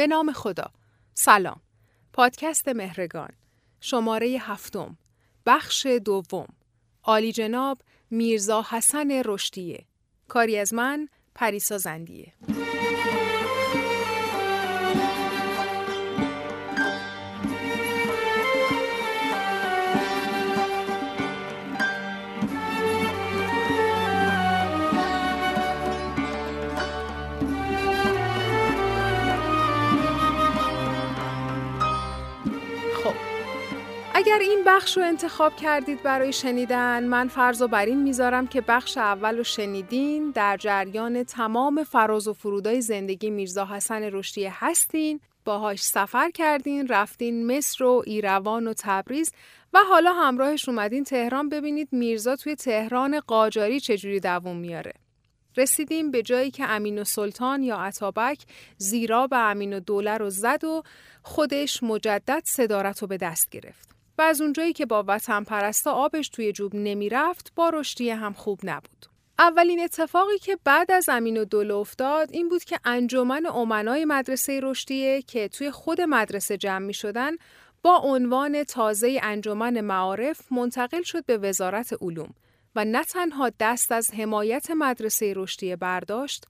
به نام خدا. سلام. پادکست مهرگان. شماره هفتم. بخش دوم. عالی جناب میرزا حسن رشدیه. کاری از من پریسا زندیه. اگر این بخش رو انتخاب کردید برای شنیدن من فرض و بر این می‌ذارم که بخش اول رو شنیدین در جریان تمام فراز و فرودای زندگی میرزا حسن رشدی هستین باهاش سفر کردین رفتین مصر و ایروان و تبریز و حالا همراهش اومدین تهران ببینید میرزا توی تهران قاجاری چجوری دووم میاره رسیدیم به جایی که امین و سلطان یا عطابک زیرا به امین و دوله رو زد و خودش مجدد صدارت رو به دست گرفت. و از اونجایی که با وطن پرستا آبش توی جوب نمی‌رفت با رشدی هم خوب نبود. اولین اتفاقی که بعد از امین و دول افتاد این بود که انجمن امنای مدرسه رشدیه که توی خود مدرسه جمع می شدن با عنوان تازه انجمن معارف منتقل شد به وزارت علوم و نه تنها دست از حمایت مدرسه رشدیه برداشت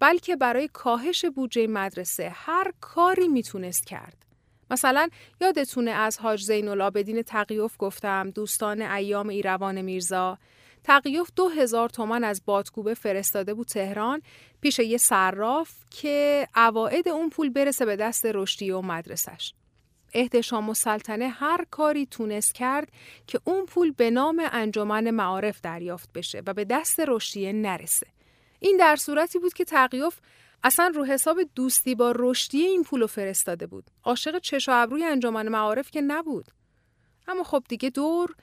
بلکه برای کاهش بودجه مدرسه هر کاری می‌تونست کرد. مثلا یادتونه از حاج زین العابدین تقیوف گفتم دوستان ایام ایروان میرزا تقیوف دو هزار تومن از بادکوبه فرستاده بود تهران پیش یه صراف که اواعد اون پول برسه به دست رشدی و مدرسش. احتشام و سلطنه هر کاری تونست کرد که اون پول به نام انجمن معارف دریافت بشه و به دست رشدیه نرسه. این در صورتی بود که تقیوف اصلا رو حساب دوستی با رشدی این پولو فرستاده بود. عاشق چش و ابروی انجمن معارف که نبود. اما خب دیگه دور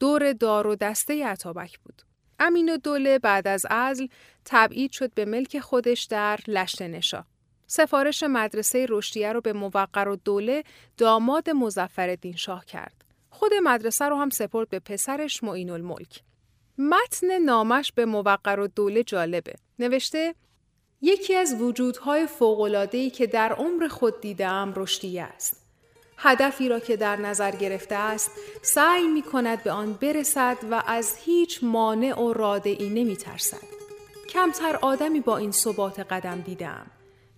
دور دار و دسته عطابک بود. امین و دوله بعد از ازل تبعید شد به ملک خودش در لشت نشا. سفارش مدرسه رشدیه رو به موقر و دوله داماد مزفر شاه کرد. خود مدرسه رو هم سپرد به پسرش معین الملک. متن نامش به موقر و دوله جالبه. نوشته یکی از وجودهای فوق‌العاده‌ای که در عمر خود دیدم رشدی است. هدفی را که در نظر گرفته است سعی می کند به آن برسد و از هیچ مانع و رادعی نمی ترسد. کمتر آدمی با این ثبات قدم دیدم.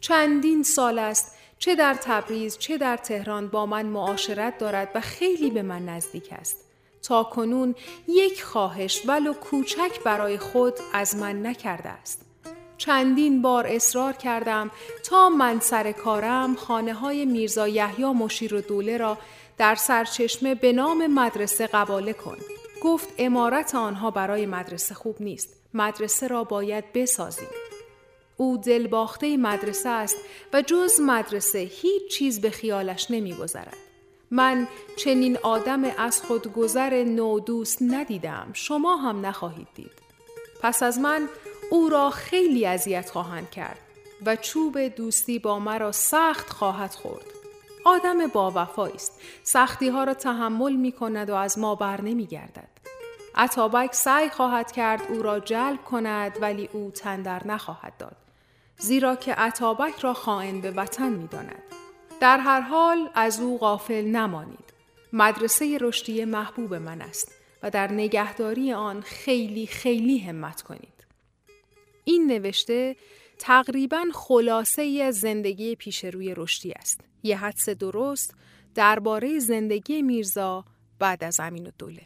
چندین سال است چه در تبریز چه در تهران با من معاشرت دارد و خیلی به من نزدیک است. تا کنون یک خواهش ولو کوچک برای خود از من نکرده است. چندین بار اصرار کردم تا من سر کارم خانه های میرزا یحیی مشیر و دوله را در سرچشمه به نام مدرسه قباله کن. گفت امارت آنها برای مدرسه خوب نیست. مدرسه را باید بسازیم. او دلباخته مدرسه است و جز مدرسه هیچ چیز به خیالش نمیگذرد. من چنین آدم از خودگذر نو دوست ندیدم شما هم نخواهید دید. پس از من او را خیلی اذیت خواهند کرد و چوب دوستی با مرا سخت خواهد خورد. آدم با وفایی است. سختی ها را تحمل می کند و از ما بر نمی گردد. عطابک سعی خواهد کرد او را جلب کند ولی او تندر نخواهد داد. زیرا که عطابک را خائن به وطن می داند. در هر حال از او غافل نمانید. مدرسه رشدی محبوب من است و در نگهداری آن خیلی خیلی همت کنید. این نوشته تقریبا خلاصه زندگی پیش روی رشدی است. یه حدس درست درباره زندگی میرزا بعد از امین و دوله.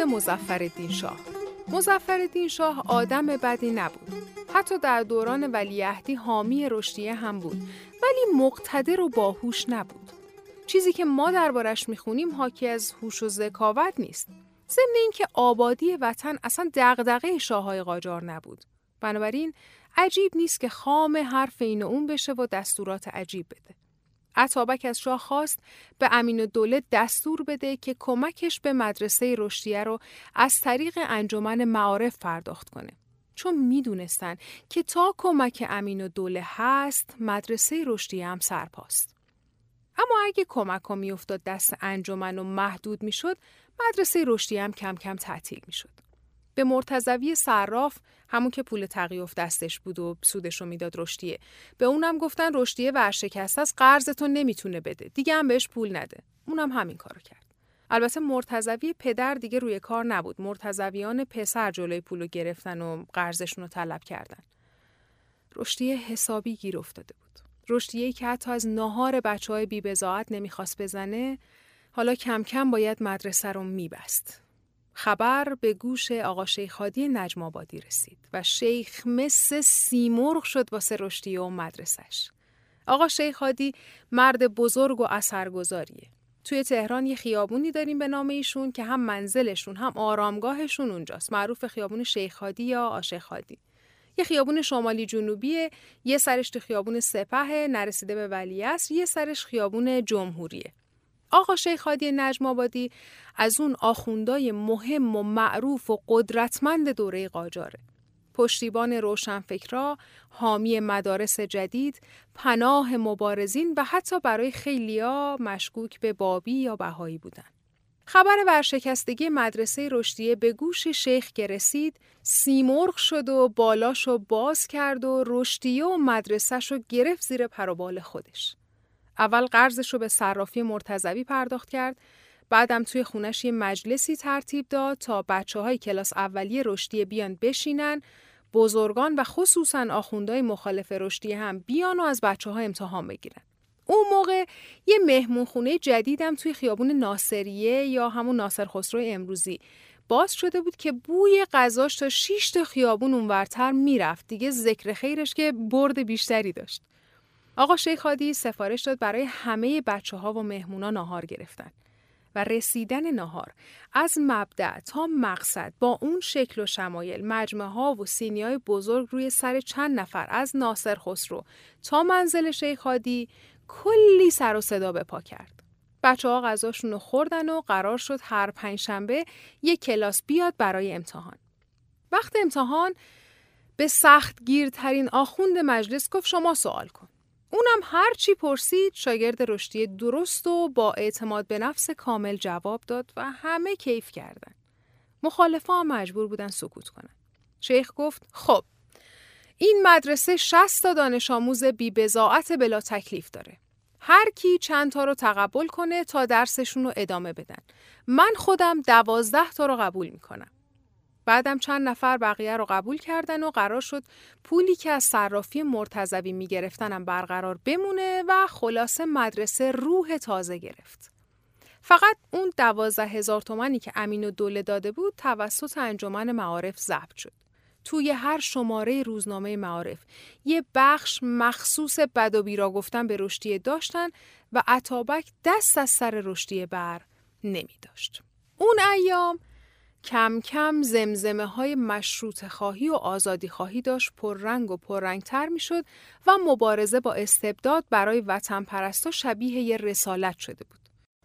خود مزفر شاه. مزفر شاه آدم بدی نبود. حتی در دوران ولیعهدی حامی رشدیه هم بود ولی مقتدر و باهوش نبود. چیزی که ما دربارش می‌خونیم حاکی از هوش و ذکاوت نیست. ضمن اینکه آبادی وطن اصلا دغدغه شاههای قاجار نبود. بنابراین عجیب نیست که خام حرف این و اون بشه و دستورات عجیب بده. عطابک از شاه خواست به امین دوله دستور بده که کمکش به مدرسه رشدیه رو از طریق انجمن معارف پرداخت کنه. چون می‌دونستن که تا کمک امین و دوله هست مدرسه رشدیه هم سرپاست. اما اگه کمک ها میافتاد دست انجمن و محدود می‌شد مدرسه رشدیه هم کم کم تعطیل می‌شد. به مرتضوی صراف همون که پول تقیف دستش بود و سودش رو می‌داد رشدیه. به اونم گفتن رشدیه ورشکسته است قرضتو نمی‌تونه بده. دیگه هم بهش پول نده. اونم همین کارو کرد. البته مرتضوی پدر دیگه روی کار نبود. مرتضویان پسر جلوی پولو گرفتن و قرضشون رو طلب کردن. رشدیه حسابی گیر افتاده بود. رشدیه که حتی از ناهار بچه های بی نمی‌خواست بزنه حالا کم کم باید مدرسه رو میبست. خبر به گوش آقا شیخ هادی نجم آبادی رسید و شیخ مثل سیمرغ شد واسه رشدیه و مدرسش. آقا شیخ هادی مرد بزرگ و اثرگذاریه. توی تهران یه خیابونی داریم به نام ایشون که هم منزلشون هم آرامگاهشون اونجاست. معروف خیابون شیخ هادی یا آشیخ هادی. یه خیابون شمالی جنوبیه، یه سرش تو خیابون سپه نرسیده به ولیعصر، یه سرش خیابون جمهوریه. آقا شیخ هادی نجم آبادی از اون آخوندای مهم و معروف و قدرتمند دوره قاجاره. پشتیبان روشنفکرا، حامی مدارس جدید، پناه مبارزین و حتی برای خیلیا مشکوک به بابی یا بهایی بودن. خبر ورشکستگی مدرسه رشدیه به گوش شیخ که رسید، سیمرغ شد و بالاشو باز کرد و رشدیه و مدرسهشو گرفت زیر پروبال خودش. اول قرضش رو به صرافی مرتضوی پرداخت کرد بعدم توی خونش یه مجلسی ترتیب داد تا بچه های کلاس اولیه رشدی بیان بشینن بزرگان و خصوصا آخوندهای مخالف رشدی هم بیان و از بچه ها امتحان بگیرن. اون موقع یه مهمون خونه جدیدم توی خیابون ناصریه یا همون ناصر خسرو امروزی باز شده بود که بوی غذاش تا 6 تا خیابون اونورتر می‌رفت دیگه ذکر خیرش که برد بیشتری داشت. آقا شیخ هادی سفارش داد برای همه بچه ها و مهمونا ناهار گرفتن و رسیدن ناهار از مبدع تا مقصد با اون شکل و شمایل مجمه ها و سینی های بزرگ روی سر چند نفر از ناصر خسرو تا منزل شیخ هادی کلی سر و صدا به پا کرد. بچه ها غذاشون رو خوردن و قرار شد هر پنجشنبه یک کلاس بیاد برای امتحان. وقت امتحان به سخت گیرترین آخوند مجلس گفت شما سوال کن. اونم هر چی پرسید شاگرد رشدی درست و با اعتماد به نفس کامل جواب داد و همه کیف کردن. مخالفا مجبور بودن سکوت کنن. شیخ گفت خب این مدرسه 60 تا دانش آموز بی بزاعت بلا تکلیف داره. هر کی چند تا رو تقبل کنه تا درسشون رو ادامه بدن. من خودم دوازده تا رو قبول می‌کنم. بعدم چند نفر بقیه رو قبول کردن و قرار شد پولی که از صرافی مرتضوی میگرفتنم برقرار بمونه و خلاصه مدرسه روح تازه گرفت. فقط اون دوازده هزار تومنی که امین و دوله داده بود توسط انجمن معارف ضبط شد. توی هر شماره روزنامه معارف یه بخش مخصوص بد و بیرا گفتن به رشدیه داشتن و عطابک دست از سر رشدیه بر نمی داشت. اون ایام کم کم زمزمه های مشروط خواهی و آزادی خواهی داشت پررنگ و پررنگتر می شد و مبارزه با استبداد برای وطن پرستا شبیه یه رسالت شده بود.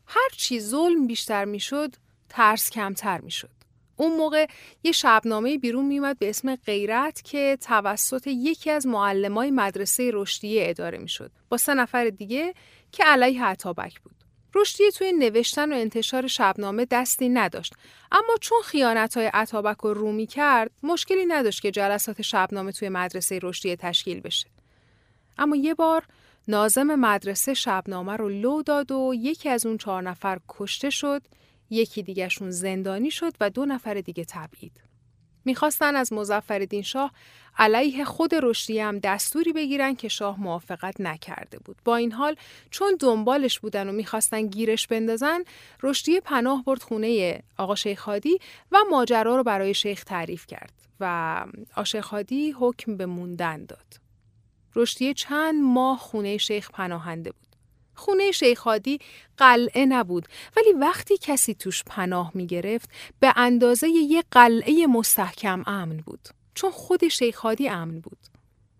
هرچی ظلم بیشتر می شد، ترس کمتر می شد. اون موقع یه شبنامه بیرون میومد به اسم غیرت که توسط یکی از معلمای مدرسه رشدیه اداره می‌شد با سه نفر دیگه که علیه عطابک بود. رشدی توی نوشتن و انتشار شبنامه دستی نداشت. اما چون خیانت های عطابک رو رومی کرد مشکلی نداشت که جلسات شبنامه توی مدرسه رشدی تشکیل بشه. اما یه بار نازم مدرسه شبنامه رو لو داد و یکی از اون چهار نفر کشته شد یکی دیگهشون زندانی شد و دو نفر دیگه تبعید. می‌خواستن از مزفردین شاه علیه خود رشدی هم دستوری بگیرن که شاه موافقت نکرده بود. با این حال چون دنبالش بودن و می‌خواستن گیرش بندازن، رشدی پناه برد خونه آقا شیخ و ماجرا رو برای شیخ تعریف کرد و آشیخ حکم به موندن داد. رشدی چند ماه خونه شیخ پناهنده بود. خونه شیخادی قلعه نبود ولی وقتی کسی توش پناه می گرفت به اندازه یک قلعه مستحکم امن بود چون خود شیخادی امن بود.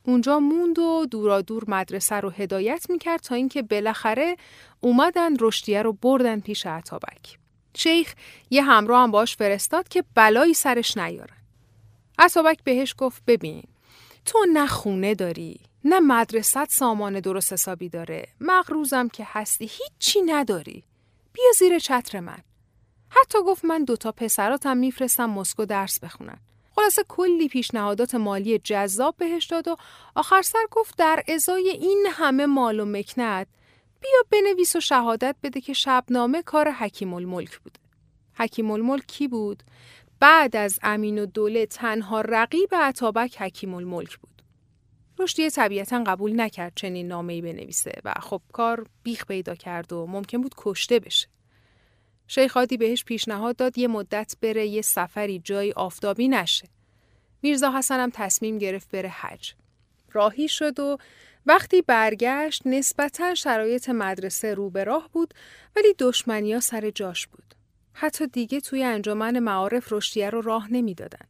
اونجا موند و دورا دور مدرسه رو هدایت می‌کرد تا اینکه بالاخره اومدن رشدیه رو بردن پیش عطابک. شیخ یه همراه هم باش فرستاد که بلایی سرش نیارن. عطابک بهش گفت ببین تو نه خونه داری نه مدرسه سامان درست حسابی داره. مغروزم که هستی هیچی نداری. بیا زیر چتر من. حتی گفت من دوتا پسراتم میفرستم مسکو درس بخونن. خلاصه کلی پیشنهادات مالی جذاب بهش داد و آخر سر گفت در ازای این همه مال و مکنت بیا بنویس و شهادت بده که شبنامه کار حکیم الملک بوده. حکیم الملک کی بود؟ بعد از امین و دوله تنها رقیب عطابک حکیم الملک بود. رشدیه طبیعتا قبول نکرد چنین نامه‌ای بنویسه و خب کار بیخ پیدا کرد و ممکن بود کشته بشه. شیخادی بهش پیشنهاد داد یه مدت بره یه سفری جایی آفتابی نشه. میرزا حسنم تصمیم گرفت بره حج. راهی شد و وقتی برگشت نسبتا شرایط مدرسه رو به راه بود ولی دشمنیا سر جاش بود. حتی دیگه توی انجمن معارف رشدیه رو راه نمی‌دادن.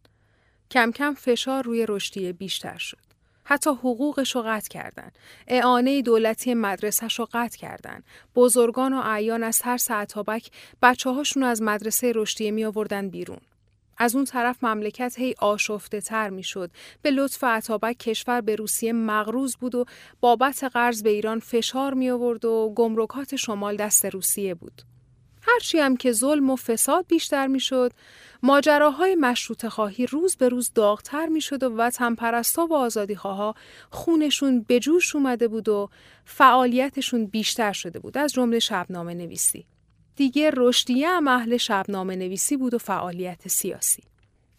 کم کم فشار روی رشدیه بیشتر شد. حتی حقوقش رو قطع کردن. اعانه دولتی مدرسهش رو قطع کردن. بزرگان و اعیان از هر ساعتابک بچه هاشون از مدرسه رشدیه می آوردن بیرون. از اون طرف مملکت هی آشفته تر می شد. به لطف عطابک کشور به روسیه مغروز بود و بابت قرض به ایران فشار می آورد و گمرکات شمال دست روسیه بود. هرچی هم که ظلم و فساد بیشتر می شد، ماجراهای مشروط خواهی روز به روز داغتر می شد و وطن پرستا و آزادی خواها خونشون به جوش اومده بود و فعالیتشون بیشتر شده بود از جمله شبنامه نویسی. دیگه رشدیه هم اهل شبنامه نویسی بود و فعالیت سیاسی.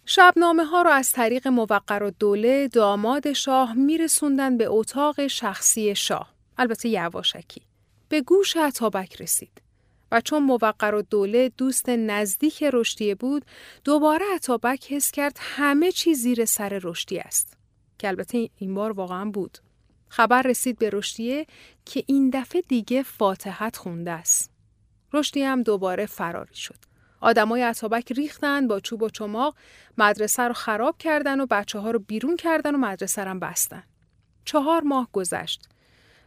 شبنامه ها رو از طریق موقر و دوله داماد شاه میرسوندن به اتاق شخصی شاه. البته یواشکی. به گوش عطابک رسید. و چون موقر و دوله دوست نزدیک رشدیه بود دوباره عطابک حس کرد همه چی زیر سر رشدی است. که البته این بار واقعا بود. خبر رسید به رشدیه که این دفعه دیگه فاتحت خونده است. رشدی هم دوباره فراری شد. آدمای عطابک ریختن با چوب و چماق مدرسه رو خراب کردن و بچه ها رو بیرون کردن و مدرسه رو بستن. چهار ماه گذشت.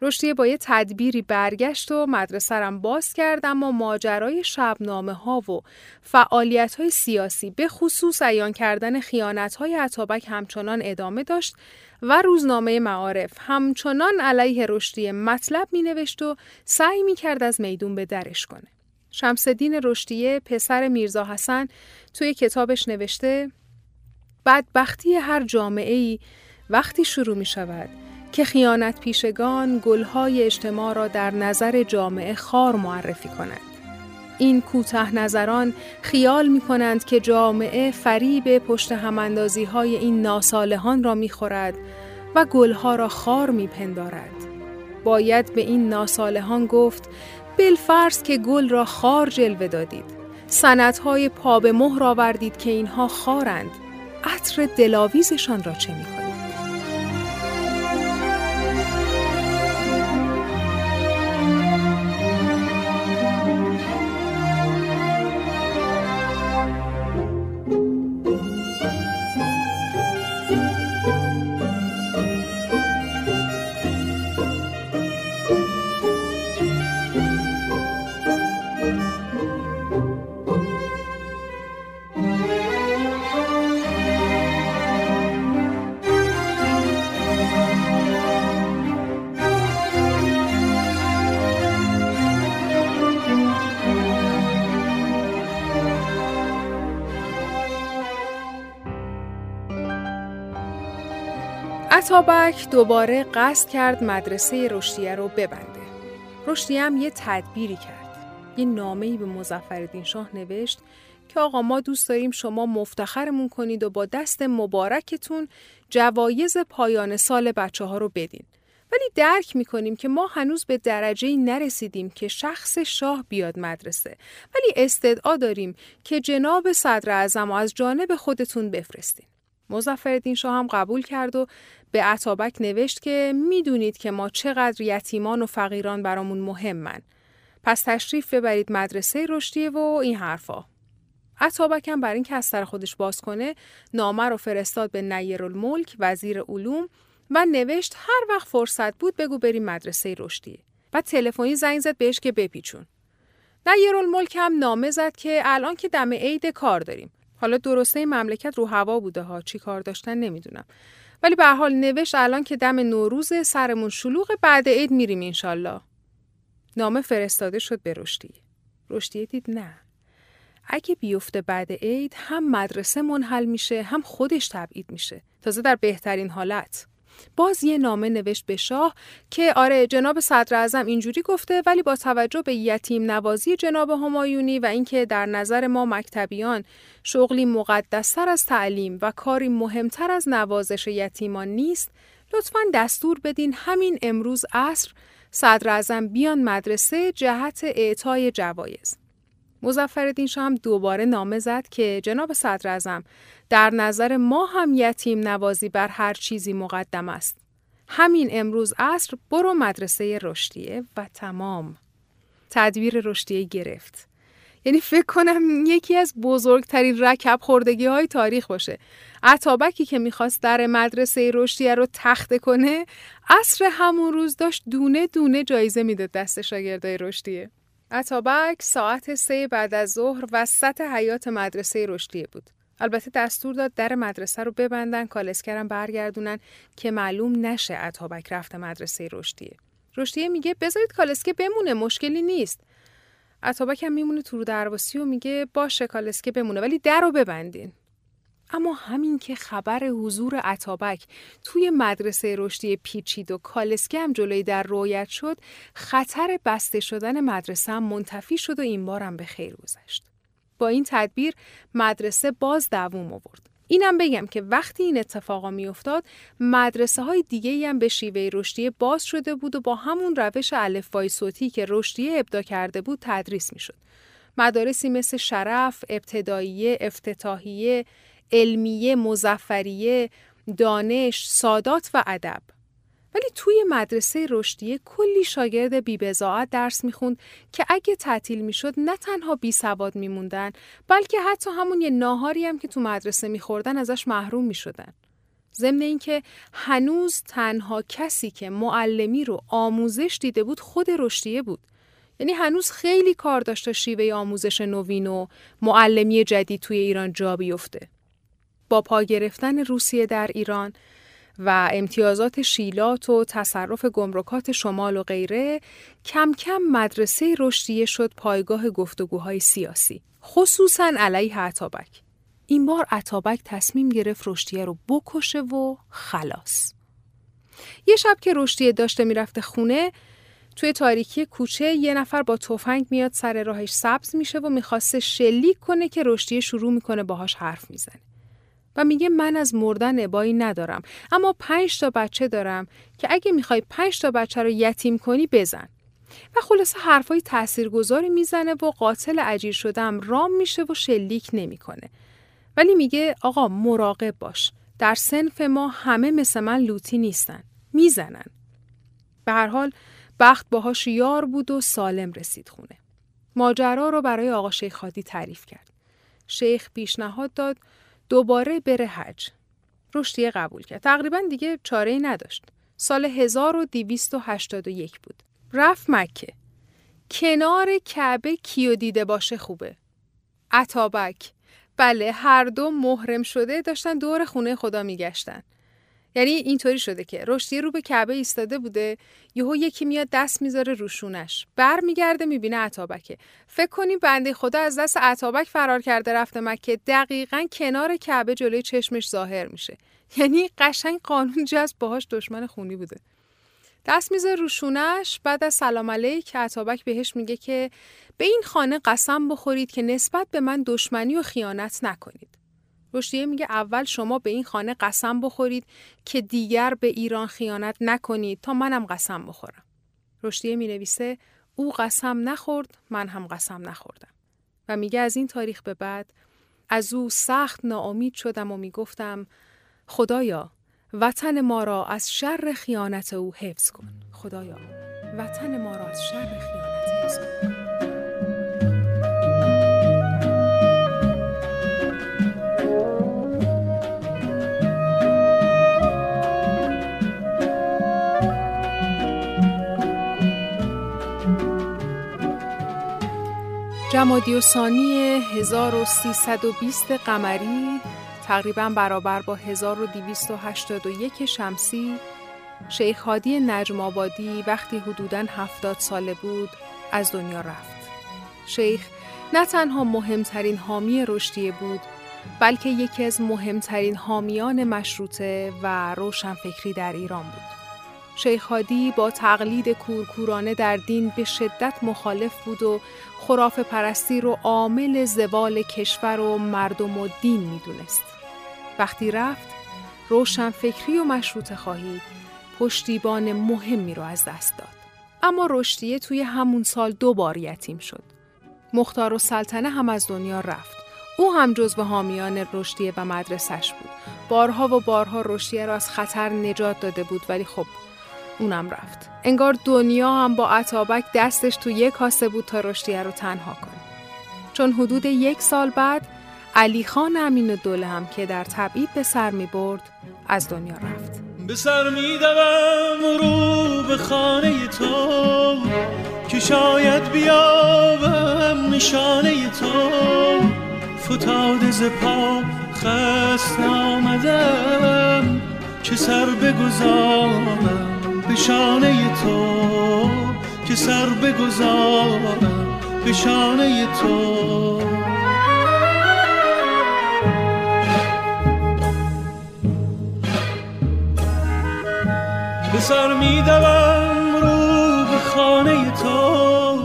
رشدیه با یه تدبیری برگشت و مدرسه رم باز کرد اما ماجرای شبنامه ها و فعالیت های سیاسی به خصوص ایان کردن خیانت های عطابک همچنان ادامه داشت و روزنامه معارف همچنان علیه رشدیه مطلب می نوشت و سعی می کرد از میدون به درش کنه. شمسدین رشدیه پسر میرزا حسن توی کتابش نوشته بدبختی هر جامعه ای وقتی شروع می شود که خیانت پیشگان گلهای اجتماع را در نظر جامعه خار معرفی کنند. این کوته نظران خیال می کنند که جامعه فریب پشت هماندازی های این ناسالهان را می خورد و گلها را خار می پندارد. باید به این ناسالهان گفت بالفرض که گل را خار جلوه دادید. سنتهای پا به مهر آوردید که اینها خارند. عطر دلاویزشان را چه می کنید؟ عطابک دوباره قصد کرد مدرسه رشدیه رو ببنده. رشدیه هم یه تدبیری کرد. یه نامه‌ای به مزفردین شاه نوشت که آقا ما دوست داریم شما مفتخرمون کنید و با دست مبارکتون جوایز پایان سال بچه ها رو بدین. ولی درک می‌کنیم که ما هنوز به درجه نرسیدیم که شخص شاه بیاد مدرسه ولی استدعا داریم که جناب صدر اعظم از جانب خودتون بفرستین. مزفردین شاه هم قبول کرد و به عطابک نوشت که می‌دونید که ما چقدر یتیمان و فقیران برامون مهمن. پس تشریف ببرید مدرسه رشدیه و این حرفا. عطابک هم بر این که از سر خودش باز کنه نامه رو فرستاد به نیر الملک وزیر علوم و نوشت هر وقت فرصت بود بگو بریم مدرسه رشدیه و تلفنی زنگ زد بهش که بپیچون ملک هم نامه زد که الان که دم عید کار داریم حالا درسته مملکت رو هوا بوده ها چی کار داشتن نمی‌دونم ولی به حال نوشت الان که دم نوروز سرمون شلوغ بعد عید میریم انشالله. نامه فرستاده شد به رشدیه رشدیه دید نه. اگه بیفته بعد عید هم مدرسه منحل میشه هم خودش تبعید میشه. تازه در بهترین حالت. باز یه نامه نوشت به شاه که آره جناب صدر اعظم اینجوری گفته ولی با توجه به یتیم نوازی جناب همایونی و اینکه در نظر ما مکتبیان شغلی مقدستر از تعلیم و کاری مهمتر از نوازش یتیمان نیست لطفا دستور بدین همین امروز عصر صدر اعظم بیان مدرسه جهت اعطای جوایز. مزفردین شاه هم دوباره نامه زد که جناب صدر ازم در نظر ما هم یتیم نوازی بر هر چیزی مقدم است. همین امروز عصر برو مدرسه رشدیه و تمام. تدبیر رشدیه گرفت. یعنی فکر کنم یکی از بزرگترین رکب خوردگی های تاریخ باشه. عطابکی که می‌خواست در مدرسه رشدیه رو تخته کنه، عصر همون روز داشت دونه دونه جایزه می‌داد دست شاگردای رشدیه. اتابک ساعت سه بعد از ظهر وسط حیات مدرسه رشدیه بود. البته دستور داد در مدرسه رو ببندن کالسکرم برگردونن که معلوم نشه اتابک رفته مدرسه رشدیه. رشدیه میگه بذارید کالسکه بمونه مشکلی نیست. اتابک هم میمونه تو درواسی و میگه باشه کالسکه بمونه ولی در رو ببندین. اما همین که خبر حضور عطابک توی مدرسه رشدی پیچید و کالسکه جلوی در رویت شد خطر بسته شدن مدرسه هم منتفی شد و این بارم به خیر گذشت. با این تدبیر مدرسه باز دووم آورد. اینم بگم که وقتی این اتفاقا میافتاد مدرسه های دیگه هم به شیوه رشدی باز شده بود و با همون روش الفبای صوتی که رشدی ابدا کرده بود تدریس می‌شد. مدارسی مثل شرف، ابتداییه، افتتاحیه، علمیه، مزفریه، دانش، سادات و ادب. ولی توی مدرسه رشدیه کلی شاگرد بیبزاعت درس می‌خوند که اگه تعطیل می‌شد نه تنها بی سواد میموندن بلکه حتی همون یه ناهاری هم که تو مدرسه میخوردن ازش محروم می‌شدن. ضمن اینکه هنوز تنها کسی که معلمی رو آموزش دیده بود خود رشدیه بود. یعنی هنوز خیلی کار داشته شیوه آموزش نوین و معلمی جدید توی ایران جا بیفته. با پا گرفتن روسیه در ایران و امتیازات شیلات و تصرف گمرکات شمال و غیره کم کم مدرسه رشدیه شد پایگاه گفتگوهای سیاسی. خصوصا علیه عطابک. این بار عطابک تصمیم گرفت رشدیه رو بکشه و خلاص. یه شب که رشدیه داشته می‌رفته خونه توی تاریکی کوچه یه نفر با تفنگ میاد سر راهش سبز میشه و می‌خواسته شلیک کنه که رشدیه شروع می‌کنه باهاش حرف می‌زنه. و میگه من از مردن ابایی ندارم. اما پنج تا بچه دارم که اگه می‌خوای پنج تا بچه رو یتیم کنی بزن. و خلاصه حرفای تاثیرگذاری می‌زنه و قاتل عجیر شدم رام میشه و شلیک نمی‌کنه. ولی میگه آقا مراقب باش. در سنف ما همه مثل من لوتی نیستن. می‌زنن. به هر حال بخت باهاش یار بود و سالم رسید خونه. ماجرا رو برای آقا شیخ خادی تعریف کرد. شیخ پیشنهاد داد دوباره بره حج. رشدیه قبول کرد. تقریبا دیگه چاره ای نداشت. سال 1281 بود. رفت مکه. کنار کعبه کیو دیده باشه خوبه. عطابک. بله هر دو محرم شده داشتن دور خونه خدا میگشتن. یعنی اینطوری شده که رشدی رو به کعبه ایستاده بوده یهو یکی میاد دست می‌ذاره روشونش برمیگرده می‌بینه عطابکه. فکر کنی بنده خدا از دست عطابک فرار کرده رفته مکه. دقیقا کنار کعبه جلوی چشمش ظاهر میشه. یعنی قشنگ قانون جذب باهاش دشمن خونی بوده. دست می‌ذاره روشونش بعد از سلام علیک عطابک بهش میگه که به این خانه قسم بخورید که نسبت به من دشمنی و خیانت نکنید. رشدیه میگه اول شما به این خانه قسم بخورید که دیگر به ایران خیانت نکنید تا منم قسم بخورم. رشدیه می نویسه او قسم نخورد من هم قسم نخوردم. و میگه از این تاریخ به بعد از او سخت ناامید شدم و می‌گفتم خدایا وطن ما را از شر خیانت او حفظ کن. خدایا وطن ما را از شر خیانت حفظ کن. جمادی و ثانی 1320 قمری تقریبا برابر با 1281 شمسی شیخ هادی نجم آبادی وقتی حدوداً 70 ساله بود از دنیا رفت. شیخ نه تنها مهمترین حامی رشدیه بود بلکه یکی از مهمترین حامیان مشروطه و روشنفکری در ایران بود. شیخ هادی با تقلید کورکورانه در دین به شدت مخالف بود و خراف پرستی رو عامل زوال کشور و مردم و دین می‌دونست. وقتی رفت روشنفکری و مشروط خواهی پشتیبان مهمی رو از دست داد. اما رشدیه توی همون سال دو بار یتیم شد. مختار و سلطنه هم از دنیا رفت. او هم جزو حامیان رشدیه و مدرسش بود. بارها و بارها رشدیه را از خطر نجات داده بود ولی خب اونم رفت. انگار دنیا هم با عطابک دستش تو یک کاسه بود تا رشدیه رو تنها کنه. چون حدود یک سال بعد علی خان امین دوله هم که در تبعید به سر می برد از دنیا رفت. به سر می رو به خانه تو که شاید بیابم نشانه تو فتاده ز پا خست آمدم که سر بگذارم به شانه تو که سر بگذارم. به شانه تو. به سر رو به خانه تو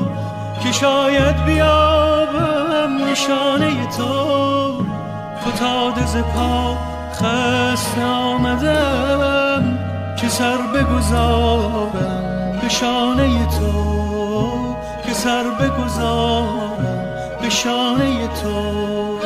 که شاید بیابم. نشانه تو. فتاده ز پا خست آمدم. که سر بگذارم به شانه تو که سر بگذارم به شانه تو.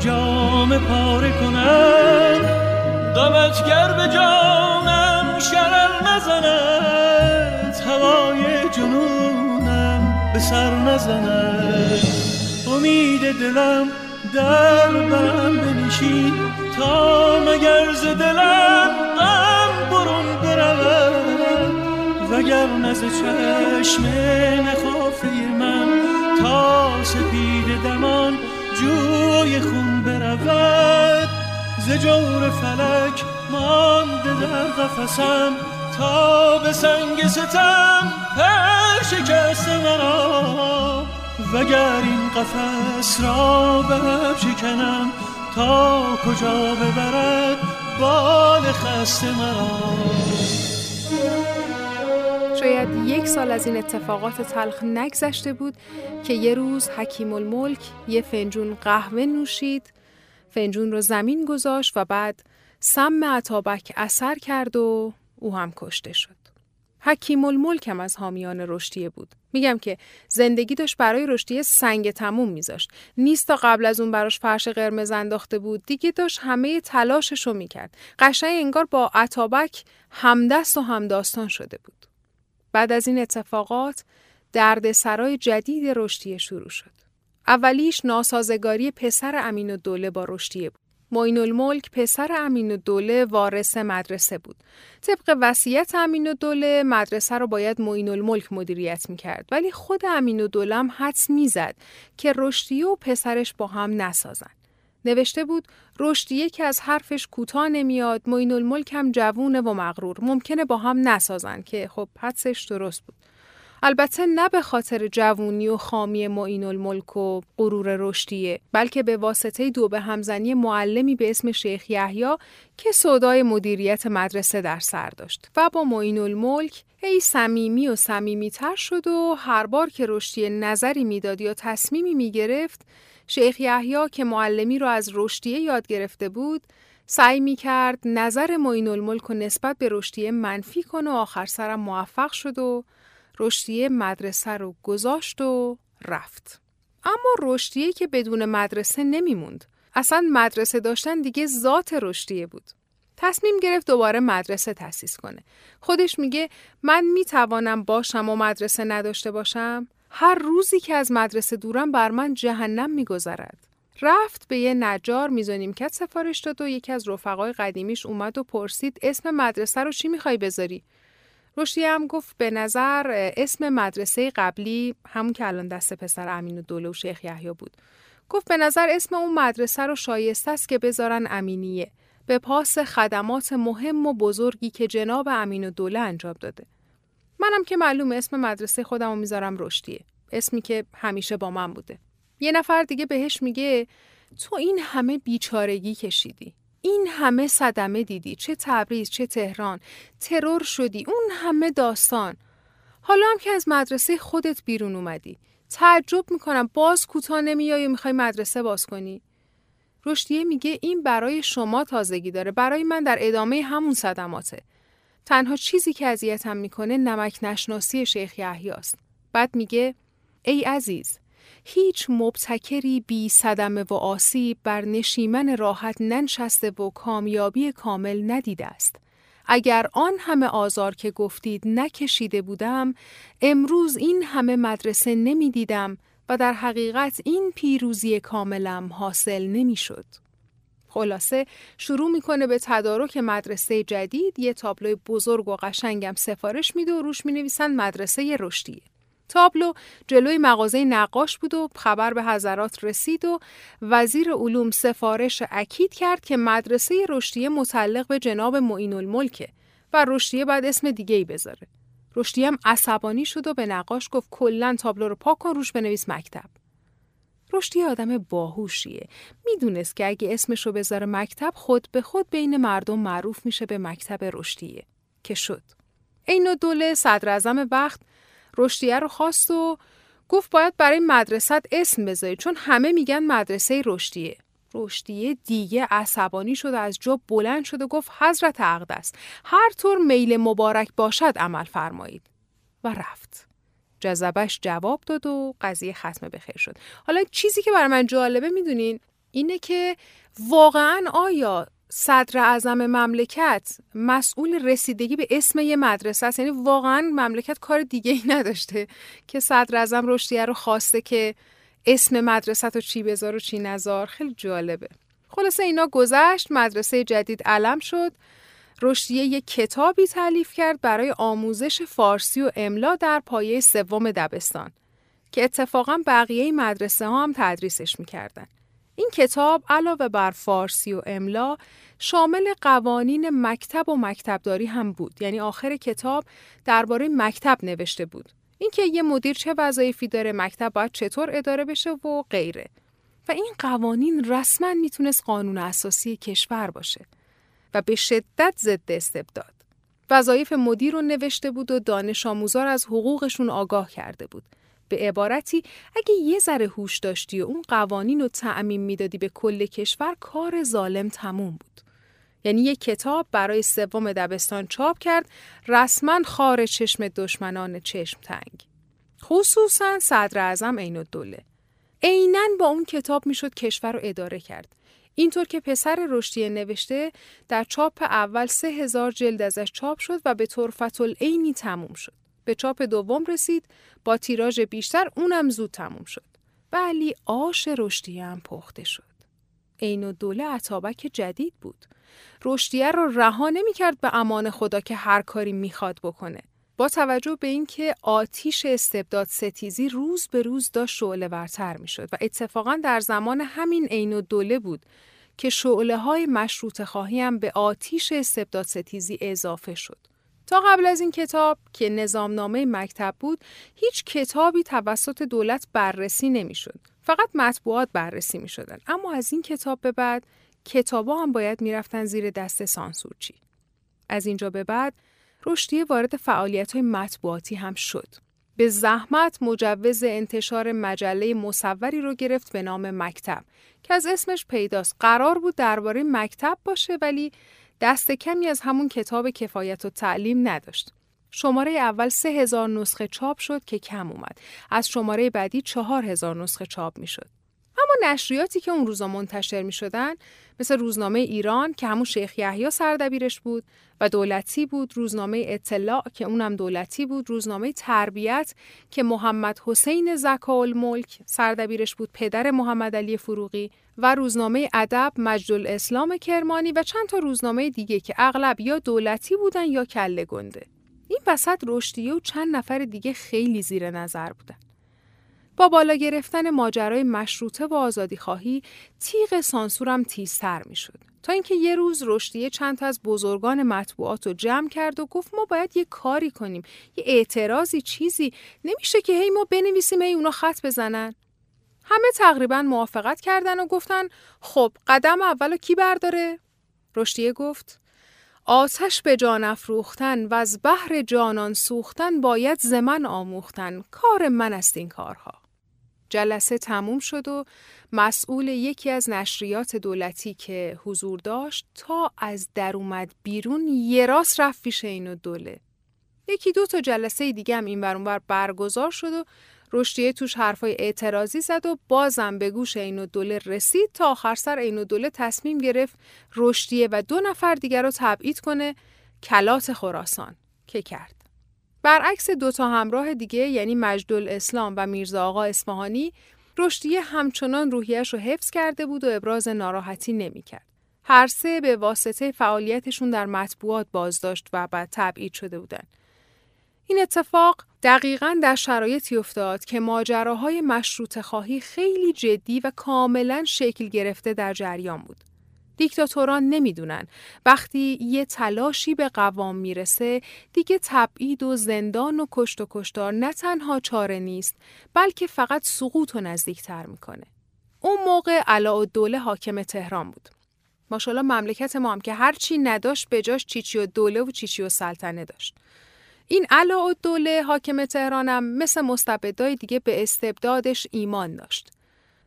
جام پاره کنم. دمت گر به جانم شرر نزند هوای جنونم به سر نزند. امید دلم در برم بنشین تا مگر ز دلم غم برون برود. وگر نز چشم نخافه من تا سپید دمان جوی خون برود. ز جور فلک مانده در قفسم تا به سنگ ستم پر شکست مرا. وگر این قفس را به شکنم تا کجا ببرد بال خسته مرا. شاید یک سال از این اتفاقات تلخ نگذشته بود که یه روز حکیم الملک یه فنجون قهوه نوشید فنجون رو زمین گذاشت و بعد سم عطابک اثر کرد و او هم کشته شد. حکیم الملک هم از حامیان رشدیه بود. میگم که زندگی داشت برای رشدیه سنگ تموم میذاشت. نیست تا قبل از اون براش فرش قرمز انداخته بود. دیگه داشت همه تلاشش رو می‌کرد. قشنگ انگار با عطابک همدست و همداستان شده بود. بعد از این اتفاقات درد سرای جدید رشدیه شروع شد. اولیش ناسازگاری پسر امین دوله با رشدیه بود. معین الملک پسر امین دوله وارث مدرسه بود. طبق وصیت امین دوله مدرسه رو باید معین الملک مدیریت می‌کرد ولی خود امین دوله هم حدس می‌زد که رشدیه و پسرش با هم نسازن. نوشته بود رشدیه که از حرفش کوتاه نمیاد معین الملک هم جوونه و مغرور ممکنه با هم نسازن که خب حدسش درست بود البته نه به خاطر جوونی و خامی معین الملک و غرور رشدیه بلکه به واسطه دو به همزنی معلمی به اسم شیخ یحیی که صدای مدیریت مدرسه در سر داشت و با معین الملک ای صمیمی و صمیمیتر شد و هر بار که رشدیه نظری می‌داد یا تصمیمی می‌گرفت شیخ یحیی که معلمی را از رشدیه یاد گرفته بود سعی می کرد نظر معین الملک و نسبت به رشدیه منفی کنه و آخر سرم موفق شد و رشدیه مدرسه رو گذاشت و رفت. اما رشدیه که بدون مدرسه نمیموند. اصلا مدرسه داشتن دیگه ذات رشدیه بود. تصمیم گرفت دوباره مدرسه تأسیس کنه. خودش میگه من می‌توانم باشم و مدرسه نداشته باشم؟ هر روزی که از مدرسه دورم بر من جهنم میگذرد. رفت به یه نجار میزونیم کت سفارش داد و یکی از رفقای قدیمیش اومد و پرسید اسم مدرسه رو چی می‌خوای بذاری؟ رشدی هم گفت به نظر اسم مدرسه قبلی همون که الان دست پسر امین و دوله و شیخ یحیی بود. گفت به نظر اسم اون مدرسه رو شایسته است که بذارن امینیه. به پاس خدمات مهم و بزرگی که جناب امین و دوله انجام داده. منم که معلوم اسم مدرسه خودم رو می‌ذارم رشدیه. اسمی که همیشه با من بوده. یه نفر دیگه بهش میگه تو این همه بیچارگی کشیدی. این همه صدمه دیدی چه تبریز چه تهران. ترور شدی اون همه داستان. حالا هم که از مدرسه خودت بیرون اومدی. تعجب می‌کنم باز کوتاه نمیای می‌خوای مدرسه باز کنی. رشدیه میگه این برای شما تازگی داره برای من در ادامه همون صدماته. تنها چیزی که اذیتم می‌کنه نمک نشناسی شیخ یحیی است. بعد میگه ای عزیز هیچ مبتکری بی صدمه و آسیب بر نشیمن راحت ننشسته و کامیابی کامل ندیده است. اگر آن همه آزار که گفتید نکشیده بودم، امروز این همه مدرسه نمی دیدم و در حقیقت این پیروزی کاملم حاصل نمی شد. خلاصه شروع می‌کنه به تدارک مدرسه جدید یه تابلوی بزرگ و قشنگم سفارش میده و روش می نویسن مدرسه رشدیه. تابلو جلوی مغازه نقاش بود و خبر به حضرات رسید و وزیر علوم سفارش اکید کرد که مدرسه رشدیه متعلق به جناب معین الملکه و رشدیه بعد اسم دیگه ای بذاره. رشدیه هم عصبانی شد و به نقاش گفت کلا تابلو رو پاک کن روش بنویس مکتب. رشدی آدم باهوشیه. می‌دونست که اگه اسمش رو بذاره مکتب خود به خود بین مردم معروف میشه به مکتب رشدیه که شد. عین دوله صدر وقت رشدیه رو خواست و گفت باید برای مدرسه اسم بذاری چون همه میگن مدرسه رشدیه. رشدیه دیگه عصبانی شد و از جا بلند شد و گفت حضرت اقدس هر طور میل مبارک باشد عمل فرمایید و رفت. جذبش جواب داد و قضیه ختم بخیر شد. حالا چیزی که برای من جالبه می‌دونین اینه که واقعا آیا صدر اعظم مملکت مسئول رسیدگی به اسم یه مدرسه است. یعنی واقعا مملکت کار دیگه ای نداشته که صدر اعظم رشدیه رو خواسته که اسم مدرسه رو چی بذار و چی نذار. خیلی جالبه. خلاصه اینا گذشت مدرسه جدید علم شد. رشدیه یک کتابی تعلیف کرد برای آموزش فارسی و املا در پایه سوم دبستان که اتفاقا بقیه مدرسه ها هم تدریسش می‌کردن. این کتاب علاوه بر فارسی و املا شامل قوانین مکتب و مکتبداری هم بود. یعنی آخر کتاب درباره مکتب نوشته بود. اینکه یه مدیر چه وظایفی داره مکتب باید چطور اداره بشه و غیره. و این قوانین رسما می‌تونست قانون اساسی کشور باشه و به شدت ضد استبداد. وظایف مدیر رو نوشته بود و دانش آموزار از حقوقشون آگاه کرده بود. به عبارتی اگه یه ذره هوش داشتی و اون قوانین رو تعمیم می‌دادی به کل کشور کار ظالم تموم بود. یعنی یک کتاب برای سوم دبستان چاپ کرد رسما خار چشم دشمنان چشم تنگ. خصوصا صدر اعظم عین الدوله. عینا با اون کتاب می‌شد کشور رو اداره کرد. اینطور که پسر رشدیه نوشته در چاپ اول سه هزار جلد ازش چاپ شد و به طرفت العینی تموم شد. به چاپ دوم رسید با تیراژ بیشتر اونم زود تموم شد. ولی آش رشدیه هم پخته شد. عین و دوله عطابک جدید بود. رشدیه رو رها کرد به امان خدا که هر کاری می‌خواد بکنه. با توجه به اینکه آتیش استبداد ستیزی روز به روز داشت شعله ورتر می‌شد و اتفاقا در زمان همین عین و دوله بود که شعله های مشروط خواهی هم به آتیش استبداد ستیزی اضافه شد. تا قبل از این کتاب که نظامنامه مکتب بود هیچ کتابی توسط دولت بررسی نمی‌شد. فقط مطبوعات بررسی می شدن. اما از این کتاب به بعد کتابا هم باید می‌رفتن زیر دست سانسورچی. از اینجا به بعد رشدی وارد فعالیت های مطبوعاتی هم شد. به زحمت مجوز انتشار مجله مصوری رو گرفت به نام مکتب که از اسمش پیداست. قرار بود درباره مکتب باشه ولی دست کمی از همون کتاب کفایت و تعلیم نداشت. شماره اول سه هزار نسخه چاپ شد که کم اومد. از شماره بعدی چهار هزار نسخه چاپ می شد. اما نشریاتی که اون روزا منتشر می شدن مثل روزنامه ایران که همون شیخ یحیی سردبیرش بود و دولتی بود روزنامه اطلاع که اونم دولتی بود روزنامه تربیت که محمد حسین زکال ملک سردبیرش بود پدر محمد علی فروغی و روزنامه ادب مجد الاسلام کرمانی و چند تا روزنامه دیگه که اغلب یا دولتی بودن یا کله گنده. این وسط رشدیه و چند نفر دیگه خیلی زیر نظر بودن. با بالا گرفتن ماجرای مشروطه و آزادی خواهی تیغ سانسورم تیزتر می شد. تا اینکه یه روز رشدیه چند تا از بزرگان مطبوعات رو جمع کرد و گفت ما باید یه کاری کنیم یه اعتراضی چیزی. نمیشه که هی ما بنویسیم هی اونا خط بزنن. همه تقریبا موافقت کردن و گفتن خب قدم اولو کی برداره؟ رشدیه گفت آتش به جان افروختن و از بحر جانان سوختن باید زمن آموختن. کار من است این کارها. جلسه تموم شد و مسئول یکی از نشریات دولتی که حضور داشت تا از در اومد بیرون یه راست رفت پیش این دوله. یکی دو تا جلسه دیگه هم این بر برگزار شد و رشدیه توش حرفای اعتراضی زد و بازم به گوش این دوله رسید تا آخر سر این دوله تصمیم گرفت رشدیه و دو نفر دیگر رو تبعید کنه کلات خراسان که کرد. برعکس دوتا همراه دیگه یعنی مجدل اسلام و میرزا آقا اسفهانی رشدیه همچنان روحیش رو حفظ کرده بود و ابراز ناراحتی نمی‌کرد. هر سه به واسطه فعالیتشون در مطبوعات بازداشت و بعد تبعید شده بودند. این اتفاق دقیقا در شرایطی افتاد که ماجراهای مشروط خواهی خیلی جدی و کاملا شکل گرفته در جریان بود. دیکتاتوران نمی‌دونن وقتی یه تلاشی به قوام می‌رسه دیگه تبعید و زندان و کشت و کشتار نه تنها چاره نیست بلکه فقط سقوط و نزدیکتر می‌کنه. اون موقع علا و دوله حاکم تهران بود. ماشاءالله مملکت ما هم که هرچی نداشت به جاش چیچی و دوله و چیچی و سلطنه داشت. این علا و دوله حاکم تهرانم مثل مستبدای دیگه به استبدادش ایمان داشت.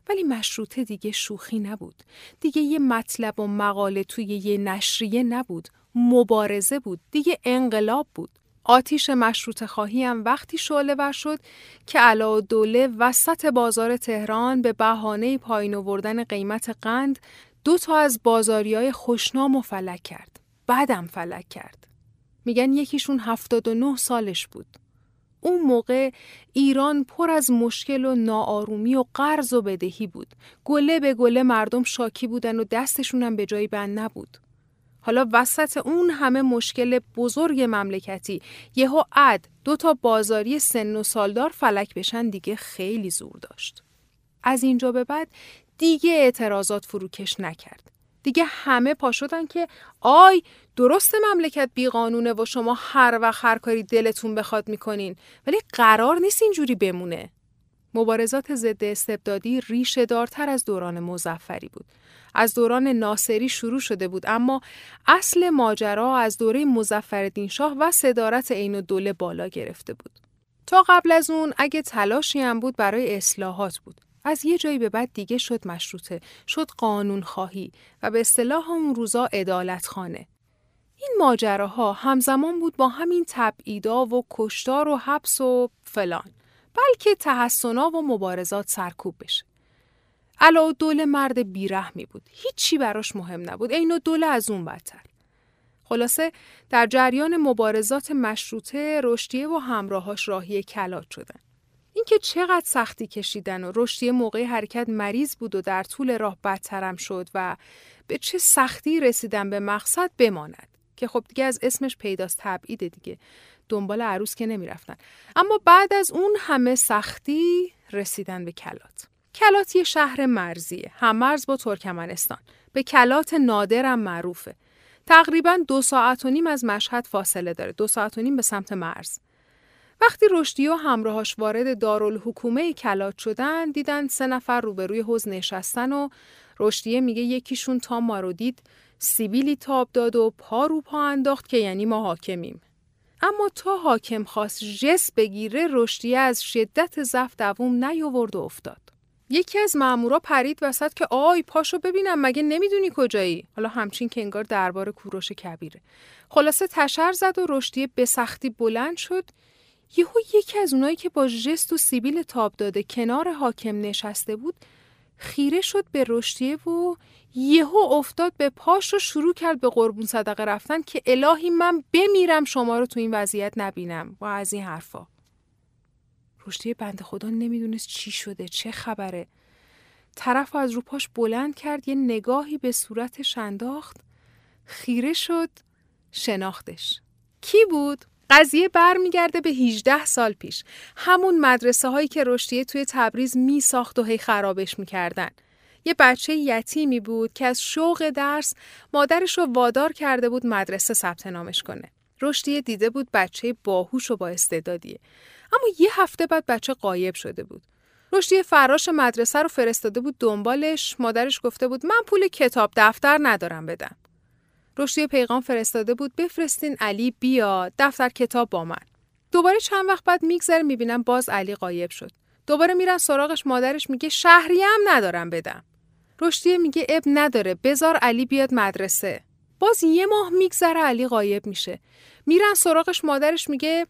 ولی مشروطه دیگه شوخی نبود. دیگه یه مطلب و مقاله توی یه نشریه نبود. مبارزه بود. دیگه انقلاب بود. آتیش مشروط خواهی هم وقتی شعله ور شد که علا دوله وسط بازار تهران به بهانه پایین آوردن قیمت قند دو تا از بازاری های خوشنام و فلک کرد. بعدم فلک کرد. میگن یکیشون 79 سالش بود. اون موقع ایران پر از مشکل و ناآرومی و قرض و بدهی بود. گله به گله مردم شاکی بودن و دستشون هم به جایی بند نبود. حالا وسط اون همه مشکل بزرگ مملکتی یهو عد دو تا بازاری سن و سالدار فلک بشن دیگه خیلی زور داشت. از اینجا به بعد دیگه اعتراضات فروکش نکرد. دیگه همه پا شدن که آی درست مملکت بیقانونه و شما هر وقت هر کاری دلتون بخواد می‌کنین ولی قرار نیست اینجوری بمونه. مبارزات ضد استبدادی ریشه دارتر از دوران مزفری بود. از دوران ناصری شروع شده بود اما اصل ماجرا از دوره مزفر شاه و صدارت عین الدوله بالا گرفته بود. تا قبل از اون اگه تلاشی هم بود برای اصلاحات بود. از یه جایی به بعد دیگه شد مشروطه، شد قانون خواهی و به اصطلاح اون روزا ادالت خانه. این ماجراها همزمان بود با همین تبعیدا و کشتار و حبس و فلان بلکه تحسنا و مبارزات سرکوب بشه. علا دوله مرد بیرحمی بود. هیچی براش مهم نبود. عین دوله از اون بدتر. خلاصه در جریان مبارزات مشروطه رشدیه و همراهاش راهی کلات شدن. اینکه چقدر سختی کشیدن و رشدیه موقع حرکت مریض بود و در طول راه بدترم شد و به چه سختی رسیدن به مقصد بماند. که خب دیگه از اسمش پیداست تبعیده دیگه. دنبال عروس که نمی‌رفتن. اما بعد از اون همه سختی رسیدن به کلات. کلات یه شهر مرزیه. هم مرز با ترکمنستان. به کلات نادرم معروفه. تقریبا دو ساعت و نیم از مشهد فاصله داره. دو ساعت و نیم به سمت مرز. وقتی رشدی و همراهاش وارد دارالحکومه کلات شدن دیدن سه نفر روبروی حوز نشستن و رشدیه میگه یکیشون تا ما رو دید سیبیلی تاب داد و پا رو پا انداخت که یعنی ما حاکمیم. اما تا حاکم خواست جس بگیره رشدیه از شدت ضعف دووم نیاورد و افتاد. یکی از مامورا پرید وسط که آی پاشو ببینم مگه نمی‌دونی کجایی حالا همچین که انگار دربار کوروش کبیره خلاصه تشر زد و رشدیه به سختی بلند شد یهو یکی از اونایی که با جست و سیبیل تاب داده کنار حاکم نشسته بود خیره شد به رشدیه و یهو افتاد به پاش و شروع کرد به قربون صدقه رفتن که الهی من بمیرم شما رو تو این وضعیت نبینم و از این حرفا. رشدیه بنده خدا نمی‌دونست چی شده چه خبره. طرف از رو پاش بلند کرد یه نگاهی به صورتش انداخت خیره شد شناختش. کی بود؟ قضیه برمیگرده به 18 سال پیش. همون مدرسه هایی که رشدیه توی تبریز می ساخت و هی خرابش می‌کردن. یه بچه یتیمی بود که از شوق درس مادرش رو وادار کرده بود مدرسه ثبت نامش کنه. رشدیه دیده بود بچه باهوش و با استعدادیه. اما یه هفته بعد بچه قایب شده بود. رشدی فراش مدرسه رو فرستاده بود دنبالش. مادرش گفته بود من پول کتاب دفتر ندارم بدم. رشدی پیغام فرستاده بود بفرستین علی بیاد. دفتر کتاب با من. دوباره چند وقت بعد میگذره می‌بینم باز علی قایب شد. دوباره میرن سراغش مادرش میگه شهری هم ندارم بدم. رشدی میگه اب نداره بزار علی بیاد مدرسه. باز یه ماه میگذره علی قایب میشه. میرن سراغش مادرش میگه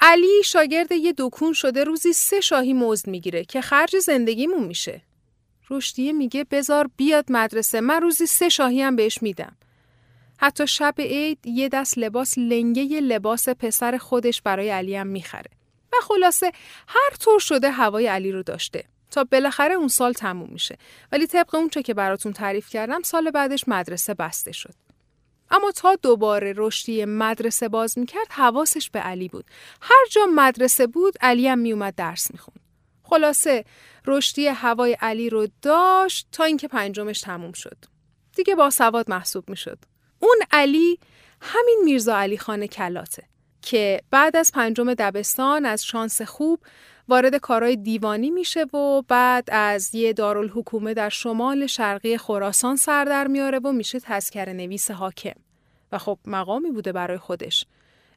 علی شاگرد یه دکون شده روزی سه شاهی مزد می‌گیره که خرج زندگیمون میشه. رشدیه میگه بزار بیاد مدرسه من روزی سه شاهی هم بهش میدم. حتی شب عید یه دست لباس لنگه یه لباس پسر خودش برای علی هم می‌خره. و خلاصه هر طور شده هوای علی رو داشته. تا بالاخره اون سال تموم میشه. ولی طبق اونچه که براتون تعریف کردم سال بعدش مدرسه بسته شد. اما تا دوباره رشدی مدرسه باز می‌کرد حواسش به علی بود. هر جا مدرسه بود علی هم میومد درس می‌خوند. خلاصه رشدی هوای علی رو داشت تا اینکه پنجمش تموم شد. دیگه با سواد محسوب می‌شد. اون علی همین میرزا علی خانه کلاته که بعد از پنجم دبستان از شانس خوب وارد کارهای دیوانی میشه و بعد از یه دارالحکومه در شمال شرقی خراسان سر در میاره و میشه تذکر نویس حاکم. و خب مقامی بوده برای خودش.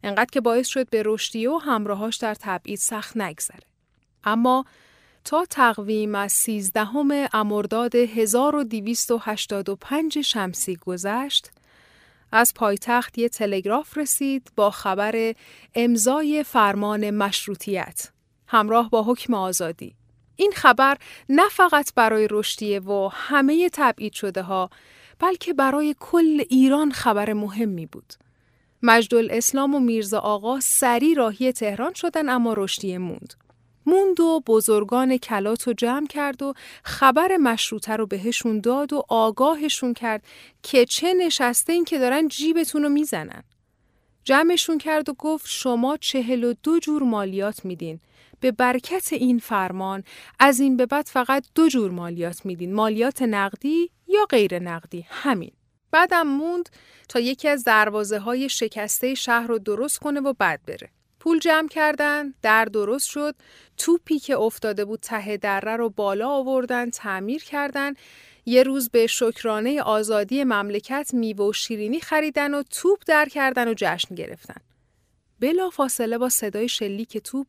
انقدر که باعث شد به رشدی و همراهاش در تبعید سخت نگذره. اما تا تقویم از 13 امرداد 1285 شمسی گذشت از پایتخت یه تلگراف رسید با خبر امضای فرمان مشروطیت همراه با حکم آزادی. این خبر نه فقط برای رشدیه و همه تبعید شده ها بلکه برای کل ایران خبر مهمی بود. مجدل اسلام و میرزا آقا سری راهی تهران شدن اما رشدیه موند. موند و بزرگان کلات رو جمع کرد و خبر مشروطه رو بهشون داد و آگاهشون کرد که چه نشسته این که دارن جیبتون رو می‌زنن. جمعشون کرد و گفت شما چهل و دو جور مالیات میدین. به برکت این فرمان از این به بعد فقط دو جور مالیات میدین. مالیات نقدی یا غیر نقدی؟ همین. بعدم موند تا یکی از دروازه های شکسته شهر رو درست کنه و بعد بره. پول جمع کردن، در درست شد، توپی که افتاده بود ته دره رو بالا آوردن، تعمیر کردن، یه روز به شکرانه آزادی مملکت میوه و شیرینی خریدن و توپ در کردن و جشن گرفتن. بلا فاصله با صدای شلیک توپ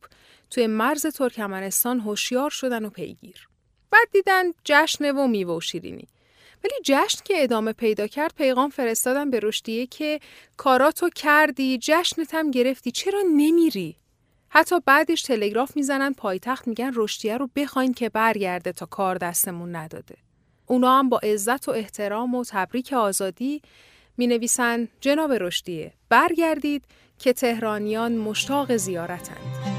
توی مرز ترکمنستان هوشیار شدن و پیگیر. بعد دیدن جشن و میوه و شیرینی. ولی جشن که ادامه پیدا کرد پیغام فرستادن به رشدیه که کاراتو کردی جشنت هم گرفتی چرا نمیری؟ حتی بعدش تلگراف می‌زنن پایتخت میگن رشدیه رو بخواین که برگرده تا کار دستمون نداده. اونا هم با عزت و احترام و تبریک آزادی می نویسن جناب رشدیه برگردید که تهرانیان مشتاق زیارتند.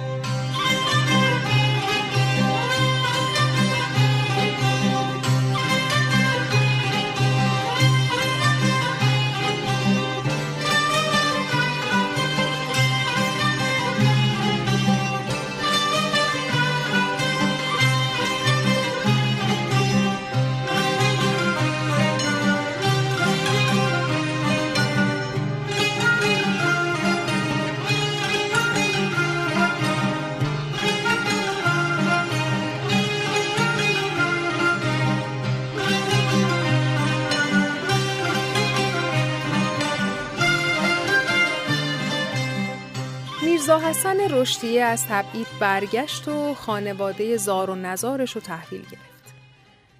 میرزا حسن رشدیه از تبعید برگشت و خانواده زار و نزارش رو تحویل گرفت.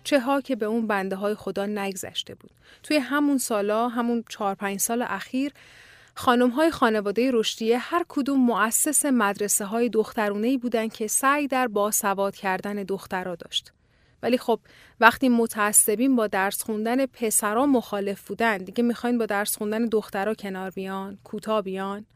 چه ها که به اون بنده های خدا نگذشته بود. توی همون سالا، همون چهار پنج سال اخیر، خانم های خانواده رشدیه هر کدوم مؤسس مدرسه های دخترونه بودن که سعی در باسواد کردن دخترها داشت. ولی خب وقتی متعصبین با درس خوندن پسرا مخالف بودن دیگه می‌خواین با درس خوندن دخترها کنار بیان کوتا بیان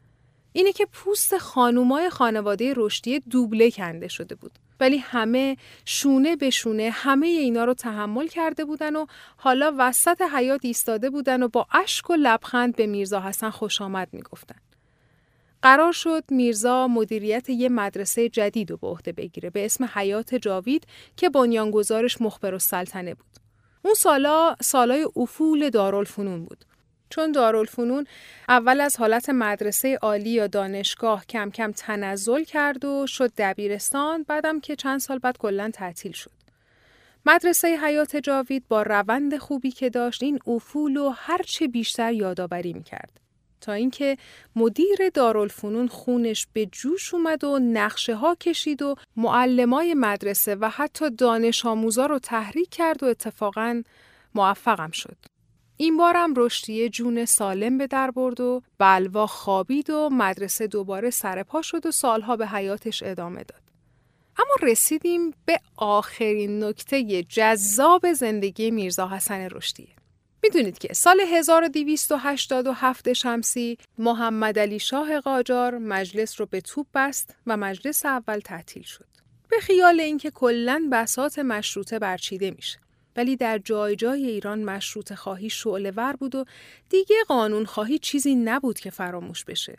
اینه که پوست خانومای خانواده رشدی دوبله کنده شده بود ولی همه شونه به شونه همه اینا رو تحمل کرده بودن و حالا وسط حیات ایستاده بودن و با اشک و لبخند به میرزا حسن خوش آمد می‌گفتن قرار شد میرزا مدیریت یه مدرسه جدید رو به عهده بگیره به اسم حیات جاوید که بنیانگذارش مخبر السلطنه بود. اون سالا سالای افول دارالفنون بود. چون دارالفنون اول از حالت مدرسه عالی یا دانشگاه کم کم تنزل کرد و شد دبیرستان بعدم که چند سال بعد کلا تعطیل شد. مدرسه حیات جاوید با روند خوبی که داشت این افول و هرچه بیشتر یادآوری می‌کرد. تا اینکه مدیر دارالفنون خونش به جوش اومد و نقشه ها کشید و معلمای مدرسه و حتی دانش آموزا رو تحریک کرد و اتفاقا موفقم شد. این بارم رشدیه جون سالم به در برد و بلوا خوابید و مدرسه دوباره سرپا شد و سالها به حیاتش ادامه داد. اما رسیدیم به آخرین نکته جذاب زندگی میرزا حسن رشدیه. می‌دونید که سال 1287 شمسی محمد علی شاه قاجار مجلس رو به توپ بست و مجلس اول تعطیل شد. به خیال اینکه کلا بسات مشروطه برچیده میشه. ولی در جای جای ایران مشروط خواهی شعله ور بود و دیگه قانون خواهی چیزی نبود که فراموش بشه.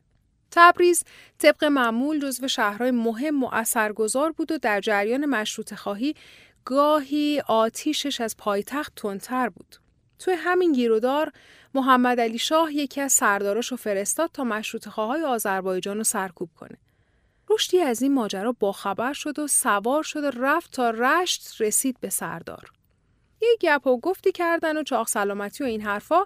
تبریز طبق معمول جزو شهرهای مهم و اثرگذار بود و در جریان مشروط خواهی گاهی آتیشش از پایتخت تندتر بود. توی همین گیرودار محمد علی شاه یکی از سرداراشو فرستاد تا مشروط خواهای آذربایجان رو سرکوب کنه. رشدی از این ماجرا باخبر شد و سوار شد و رفت تا رشت رسید به سردار. یه گپ و گفتی کردن و چاق سلامتی و این حرفا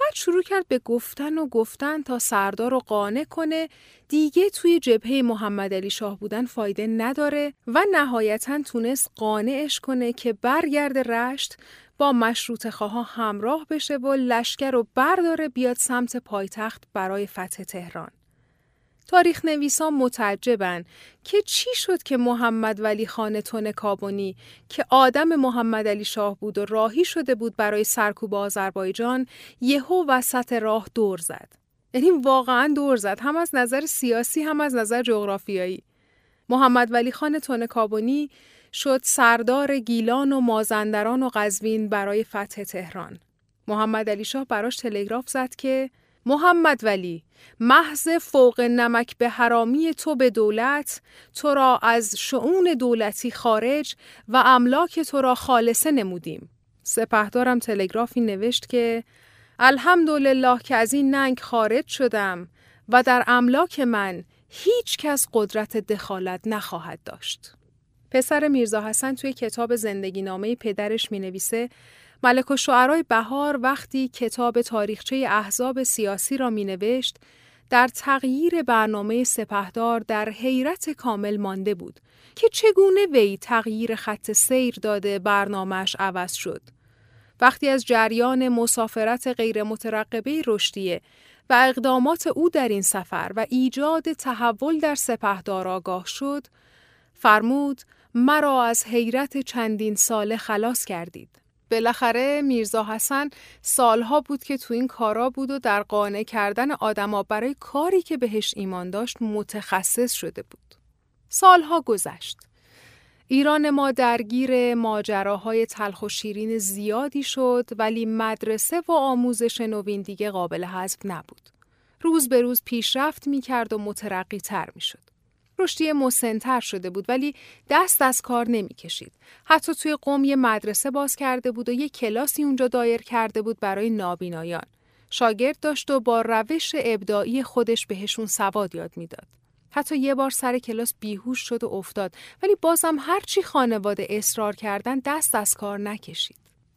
بعد شروع کرد به گفتن و گفتن تا سردار رو قانع کنه دیگه توی جبهه محمد علی شاه بودن فایده نداره و نهایتا تونست قانعش کنه که برگرد رشت با مشروط خواه همراه بشه و لشکر رو برداره بیاد سمت پایتخت برای فتح تهران. تاریخ نویسان متعجبن که چی شد که محمد ولی خان تون کابونی که آدم محمد علی شاه بود و راهی شده بود برای سرکوب آذربایجان یهو وسط راه دور زد. یعنی واقعا دور زد هم از نظر سیاسی هم از نظر جغرافیایی. محمد ولی خان تون کابونی شد سردار گیلان و مازندران و قزوین برای فتح تهران. محمد علی شاه براش تلگراف زد که محمد ولی محض فوق نمک به حرامی تو به دولت تو را از شعون دولتی خارج و املاک تو را خالصه نمودیم. سپهدارم تلگرافی نوشت که الحمدلله که از این ننگ خارج شدم و در املاک من هیچ کس قدرت دخالت نخواهد داشت. پسر میرزا حسن توی کتاب زندگی نامه پدرش می نویسه ملک و شعرهای بهار وقتی کتاب تاریخچه احزاب سیاسی را می نوشت در تغییر برنامه سپهدار در حیرت کامل مانده بود که چگونه وی تغییر خط سیر داده برنامهش عوض شد. وقتی از جریان مسافرت غیر مترقبه رشدیه و اقدامات او در این سفر و ایجاد تحول در سپهدار آگاه شد، فرمود مرا از حیرت چندین ساله خلاص کردید. بالاخره میرزا حسن سالها بود که تو این کارا بود و در قانع کردن آدما برای کاری که بهش ایمان داشت متخصص شده بود. سالها گذشت. ایران ما درگیر ماجراهای تلخ و شیرین زیادی شد ولی مدرسه و آموزش نوین دیگه قابل حذف نبود. روز به روز پیشرفت می کرد و مترقی تر می شد. رشدی مسنتر شده بود ولی دست از کار نمی‌کشید. حتی توی قوم یه مدرسه باز کرده بود و یه کلاسی اونجا دایر کرده بود برای نابینایان. شاگرد داشت و با روش ابداعی خودش بهشون سواد یاد می‌داد. حتی یه بار سر کلاس بیهوش شد و افتاد ولی بازم هرچی خانواده اصرار کردن دست از کار نکشید.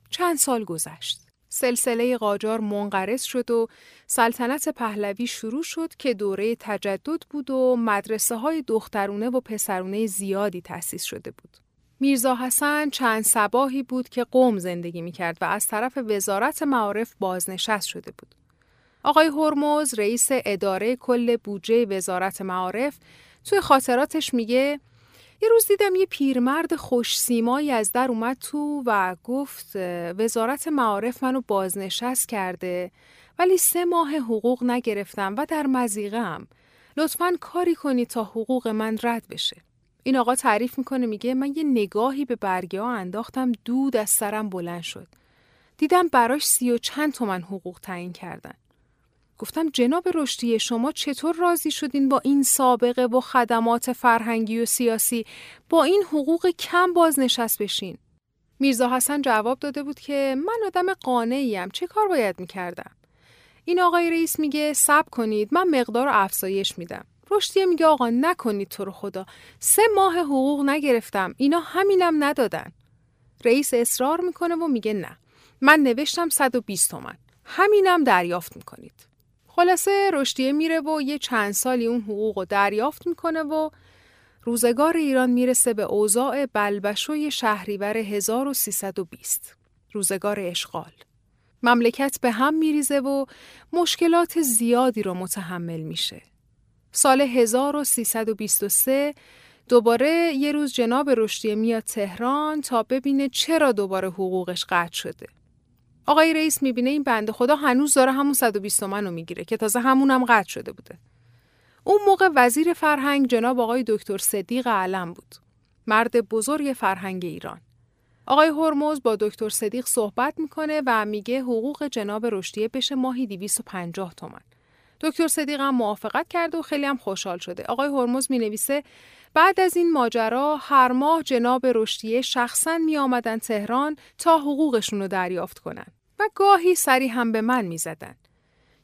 چند سال گذشت. سلسله قاجار منقرض شد و سلطنت پهلوی شروع شد که دوره تجدد بود و مدرسه های دخترونه و پسرونه زیادی تأسیس شده بود. میرزا حسن چند سباهی بود که قوم زندگی می کرد و از طرف وزارت معارف بازنشست شده بود. آقای هرمز رئیس اداره کل بودجه وزارت معارف توی خاطراتش میگه یه روز دیدم یه پیرمرد خوش سیمایی از در اومد تو و گفت وزارت معارف منو بازنشست کرده ولی سه ماه حقوق نگرفتم و در مزیقم. لطفا کاری کنی تا حقوق من رد بشه. این آقا تعریف می‌کنه میگه من یه نگاهی به برگه ها انداختم دود از سرم بلند شد. دیدم براش سی و چند تومن حقوق تعیین کردن. گفتم جناب رشدی شما چطور راضی شدین با این سابقه و خدمات فرهنگی و سیاسی با این حقوق کم بازنشست بشین؟ میرزا حسن جواب داده بود که من آدم قانعیم چه کار باید می‌کردم؟ این آقای رئیس میگه سب کنید من مقدار افزایش میدم. رشدیه میگه آقا نکنید تو رو خدا سه ماه حقوق نگرفتم اینا همینم ندادن. رئیس اصرار می‌کنه و میگه نه من نوشتم 120 تومن همینم دریافت می‌کنید. خلاصه رشدیه میره و یه چند سالی اون حقوق رو دریافت می‌کنه و روزگار ایران می‌رسه به اوضاع بلبشوی شهریور 1320 روزگار اشغال. مملکت به هم میریزه و مشکلات زیادی رو متحمل میشه. سال 1323 دوباره یه روز جناب رشدیه میاد تهران تا ببینه چرا دوباره حقوقش قطع شده. آقای رئیس می‌بینه این بنده خدا هنوز داره همون 120 تومن رو می‌گیره که تازه همونم قطع شده بوده. اون موقع وزیر فرهنگ جناب آقای دکتر صدیق علم بود. مرد بزرگ فرهنگ ایران. آقای هرمز با دکتر صدیق صحبت می‌کنه و میگه حقوق جناب رشدیه بشه ماهی 250 تومن. دکتر صدیق هم موافقت کرده و خیلی هم خوشحال شده. آقای هرمز می نویسه بعد از این ماجرا هر ماه جناب رشدیه شخصا می آمدن تهران تا حقوقشون رو دریافت کنن و گاهی سری هم به من می زدن.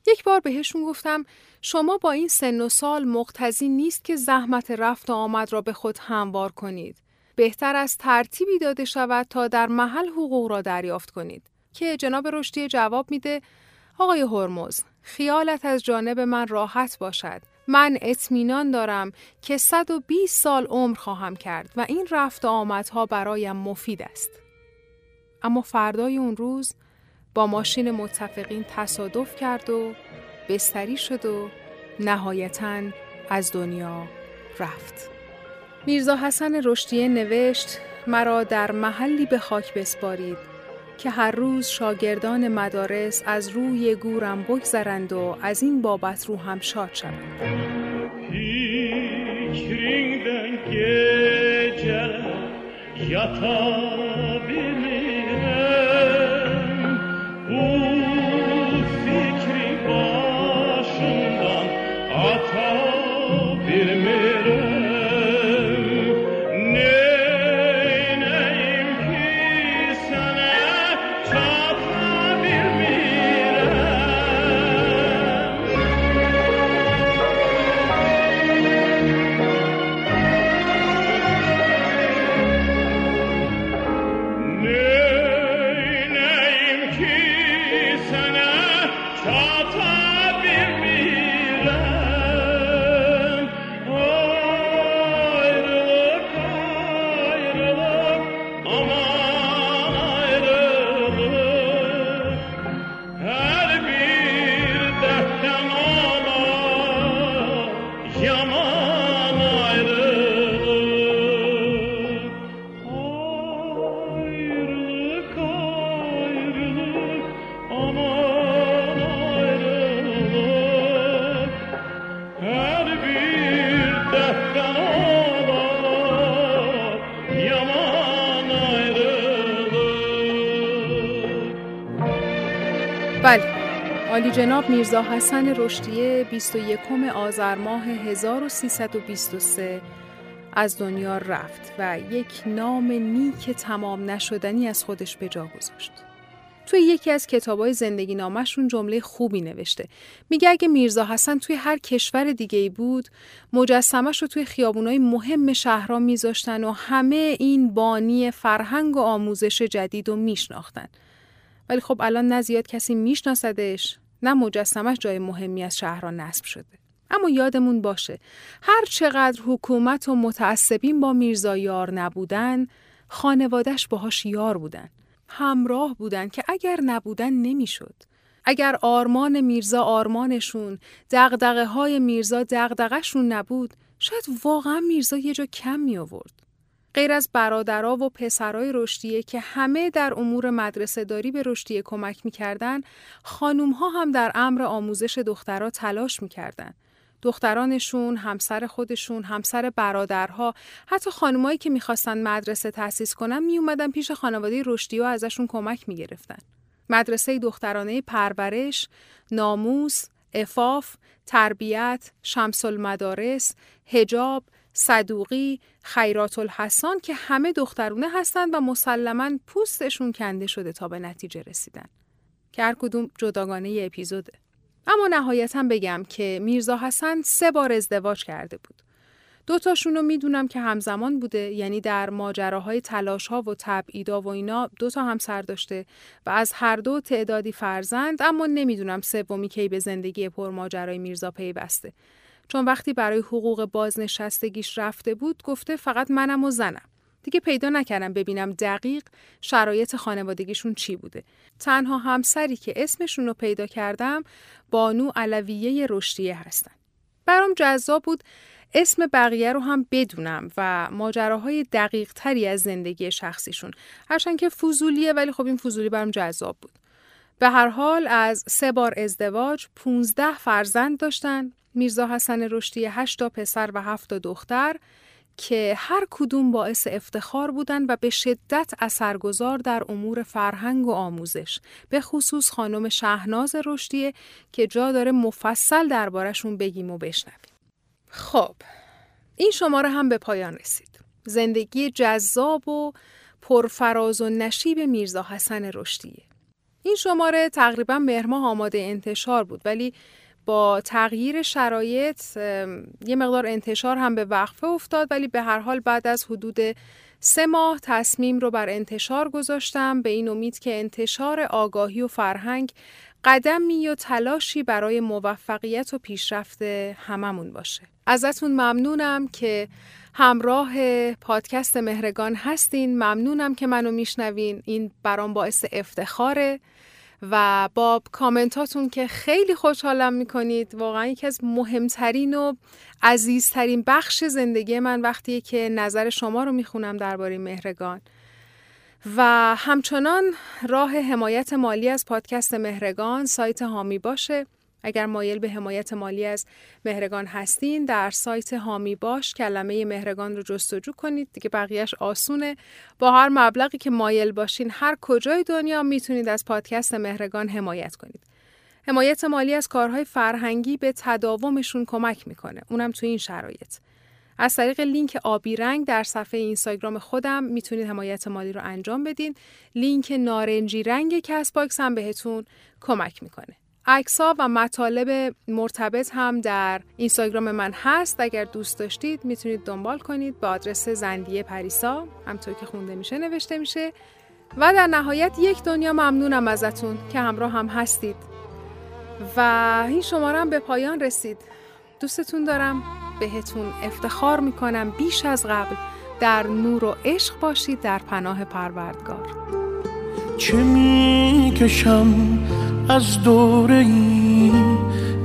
یک بار بهشون گفتم شما با این سن و سال مقتضی نیست که زحمت رفت و آمد را به خود هموار کنید. بهتر از ترتیبی داده شود تا در محل حقوق را دریافت کنید. که جناب رشدی جواب میده آقای هرمز خیالت از جانب من راحت باشد من اطمینان دارم که 120 سال عمر خواهم کرد و این رفت و آمدها برایم مفید است. اما فردای اون روز با ماشین متفقین تصادف کرد و بستری شد و نهایتا از دنیا رفت. میرزا حسن رشدیه نوشت مرا در محلی به خاک بسپارید که هر روز شاگردان مدارس از روی گورم بگذرند و از این بابت رو هم شاد شوند. جناب میرزا حسن رشدیه 21 آذر ماه 1323 از دنیا رفت و یک نام نیک تمام نشدنی از خودش به جا گذاشت. توی یکی از کتابای زندگی نامشون جمله خوبی نوشته. میگه اگه میرزا حسن توی هر کشور دیگه بود، مجسمش رو توی خیابونای مهم شهرها میذاشتن و همه این بانی فرهنگ و آموزش جدید رو میشناختن. ولی خب الان نه زیاد کسی میشناسدش نه مجسمش جای مهمی از شهرها نصب شده. اما یادمون باشه هر چقدر حکومت و متعصبین با میرزا یار نبودن خانوادش باهاش یار بودن همراه بودن که اگر نبودن نمی‌شد اگر آرمان میرزا آرمانشون دغدغه های میرزا دغدغهشون نبود شاید واقعا میرزا یه جا کم می آورد. غیر از برادرها و پسرای رشدیه که همه در امور مدرسه داری به رشدیه کمک می‌کردن، خانوم ها هم در امر آموزش دخترها تلاش می‌کردن. دخترانشون، همسر خودشون، همسر برادرها، حتی خانمایی که می‌خواستن مدرسه تأسیس کنن می اومدن پیش خانواده رشدی و ازشون کمک می‌گرفتن. مدرسه دخترانه پرورش، ناموس، افاف، تربیت، شمس المدارس، هجاب، صدوقی، خیرات الحسان که همه دخترونه هستند و مسلما پوستشون کنده شده تا به نتیجه رسیدن. که هر کدوم جداگانه ی اپیزوده. اما نهایتا بگم که میرزا حسن سه بار ازدواج کرده بود. دوتاشون رو می‌دونم که همزمان بوده یعنی در ماجراهای تلاش ها و تبعیدا و اینا دوتا همسر داشته و از هر دو تعدادی فرزند اما نمی‌دونم سومی کی به زندگی پر ماجرای میرزا پیوسته چون وقتی برای حقوق بازنشستگیش رفته بود گفته فقط منم و زنم. دیگه پیدا نکردم ببینم دقیق شرایط خانوادگیشون چی بوده. تنها همسری که اسمشون رو پیدا کردم بانو علویه رشدیه هستن. برام جذاب بود اسم بقیه رو هم بدونم و ماجراهای دقیق تری از زندگی شخصیشون. هرچند که فضولیه ولی خب این فضولی برام جذاب بود. به هر حال از سه بار ازدواج 15 فرزند داشتن. میرزا حسن رشدی 8 تا پسر و 7 تا دختر که هر کدوم باعث افتخار بودن و به شدت اثرگذار در امور فرهنگ و آموزش. به خصوص خانم شهناز رشدیه که جا داره مفصل دربارشون بگیم و بشنویم. خب این شماره هم به پایان رسید. زندگی جذاب و پرفراز و نشیب میرزا حسن رشدیه. این شماره تقریبا مهرماه آماده انتشار بود ولی با تغییر شرایط یه مقدار انتشار هم به وقفه افتاد ولی به هر حال بعد از حدود سه ماه تصمیم رو بر انتشار گذاشتم به این امید که انتشار آگاهی و فرهنگ قدمی و تلاشی برای موفقیت و پیشرفت هممون باشه. ازتون ممنونم که همراه پادکست مهرگان هستین. ممنونم که منو میشنوین. این برام باعث افتخاره. و با کامنتاتون که خیلی خوشحالم می‌کنید. واقعا یکی از مهمترین و عزیزترین بخش زندگی من وقتیه که نظر شما رو می‌خونم درباره مهرگان. و همچنان راه حمایت مالی از پادکست مهرگان سایت هامی باشه. اگر مایل به حمایت مالی از مهرگان هستین در سایت هامی باش کلمه مهرگان رو جستجو کنید. دیگه بقیهش آسونه. با هر مبلغی که مایل باشین هر کجای دنیا می‌تونید از پادکست مهرگان حمایت کنید. حمایت مالی از کارهای فرهنگی به تداومشون کمک می‌کنه. اونم تو این شرایط. از طریق لینک آبی رنگ در صفحه اینستاگرام خودم می‌تونید حمایت مالی رو انجام بدین. لینک نارنجی رنگ Castbox هم بهتون کمک می‌کنه. عکس‌ها و مطالب مرتبط هم در اینستاگرام من هست. اگر دوست داشتید می‌تونید دنبال کنید به آدرس زندیه پریسا همطور که خونده میشه نوشته میشه. و در نهایت یک دنیا ممنونم ازتون که همراه هم هستید. و این شماره هم به پایان رسید. دوستتون دارم. بهتون افتخار می‌کنم بیش از قبل در نور و عشق باشید در پناه پروردگار. چه می‌کشم؟ از دوره ای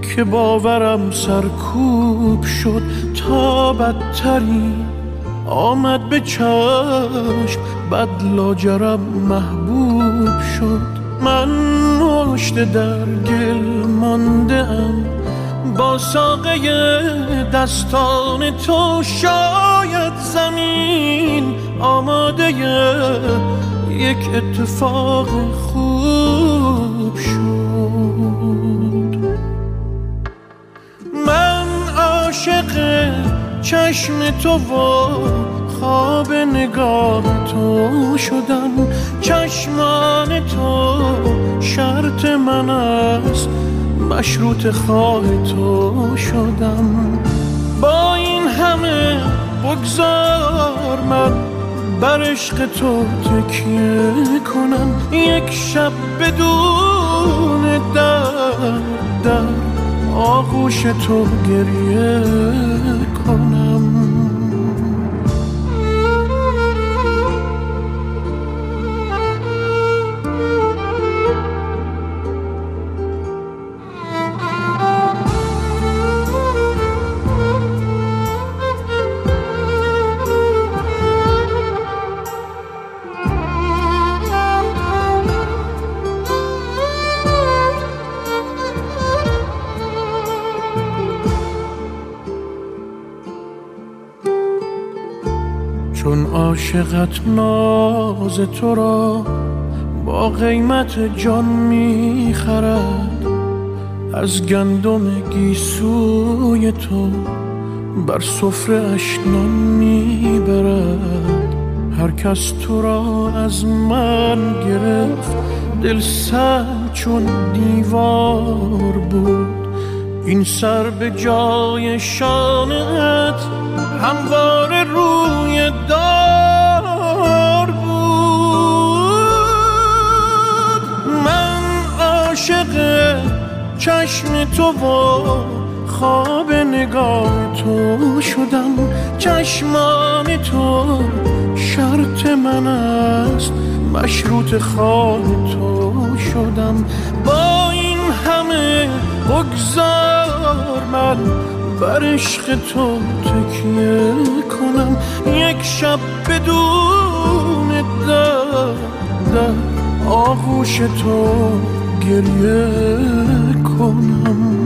که باورم سرکوب شد تا بدتری. آمد به چشم بد لاجرم محبوب شد. من مشت در گل مانده ام با ساقه دستان تو شاید زمین آماده. یک اتفاق خوب عاشق چشم تو و خواب نگاه تو شدم چشمان تو شرط من است. مشروط خواه تو شدم با این همه بگذار من بر عشق تو تکیه کنم. یک شب بدون در در آغوش تو گریه کنم. عاشقت ناز تو را با قیمت جان می‌خرد. از گندم گیسوی تو بر سفره اشنان می‌برد. هر کس تو را از من گرفت دل سر چون دیوار بود. این سر به جای شانت هموار روی دار چشم تو و خواب نگاه تو شدم. چشمان تو شرط من است. مشروط خواه تو شدم. با این همه بگذار من بر عشق تو تکیه کنم. یک شب بدون در در آغوش تو geriye konam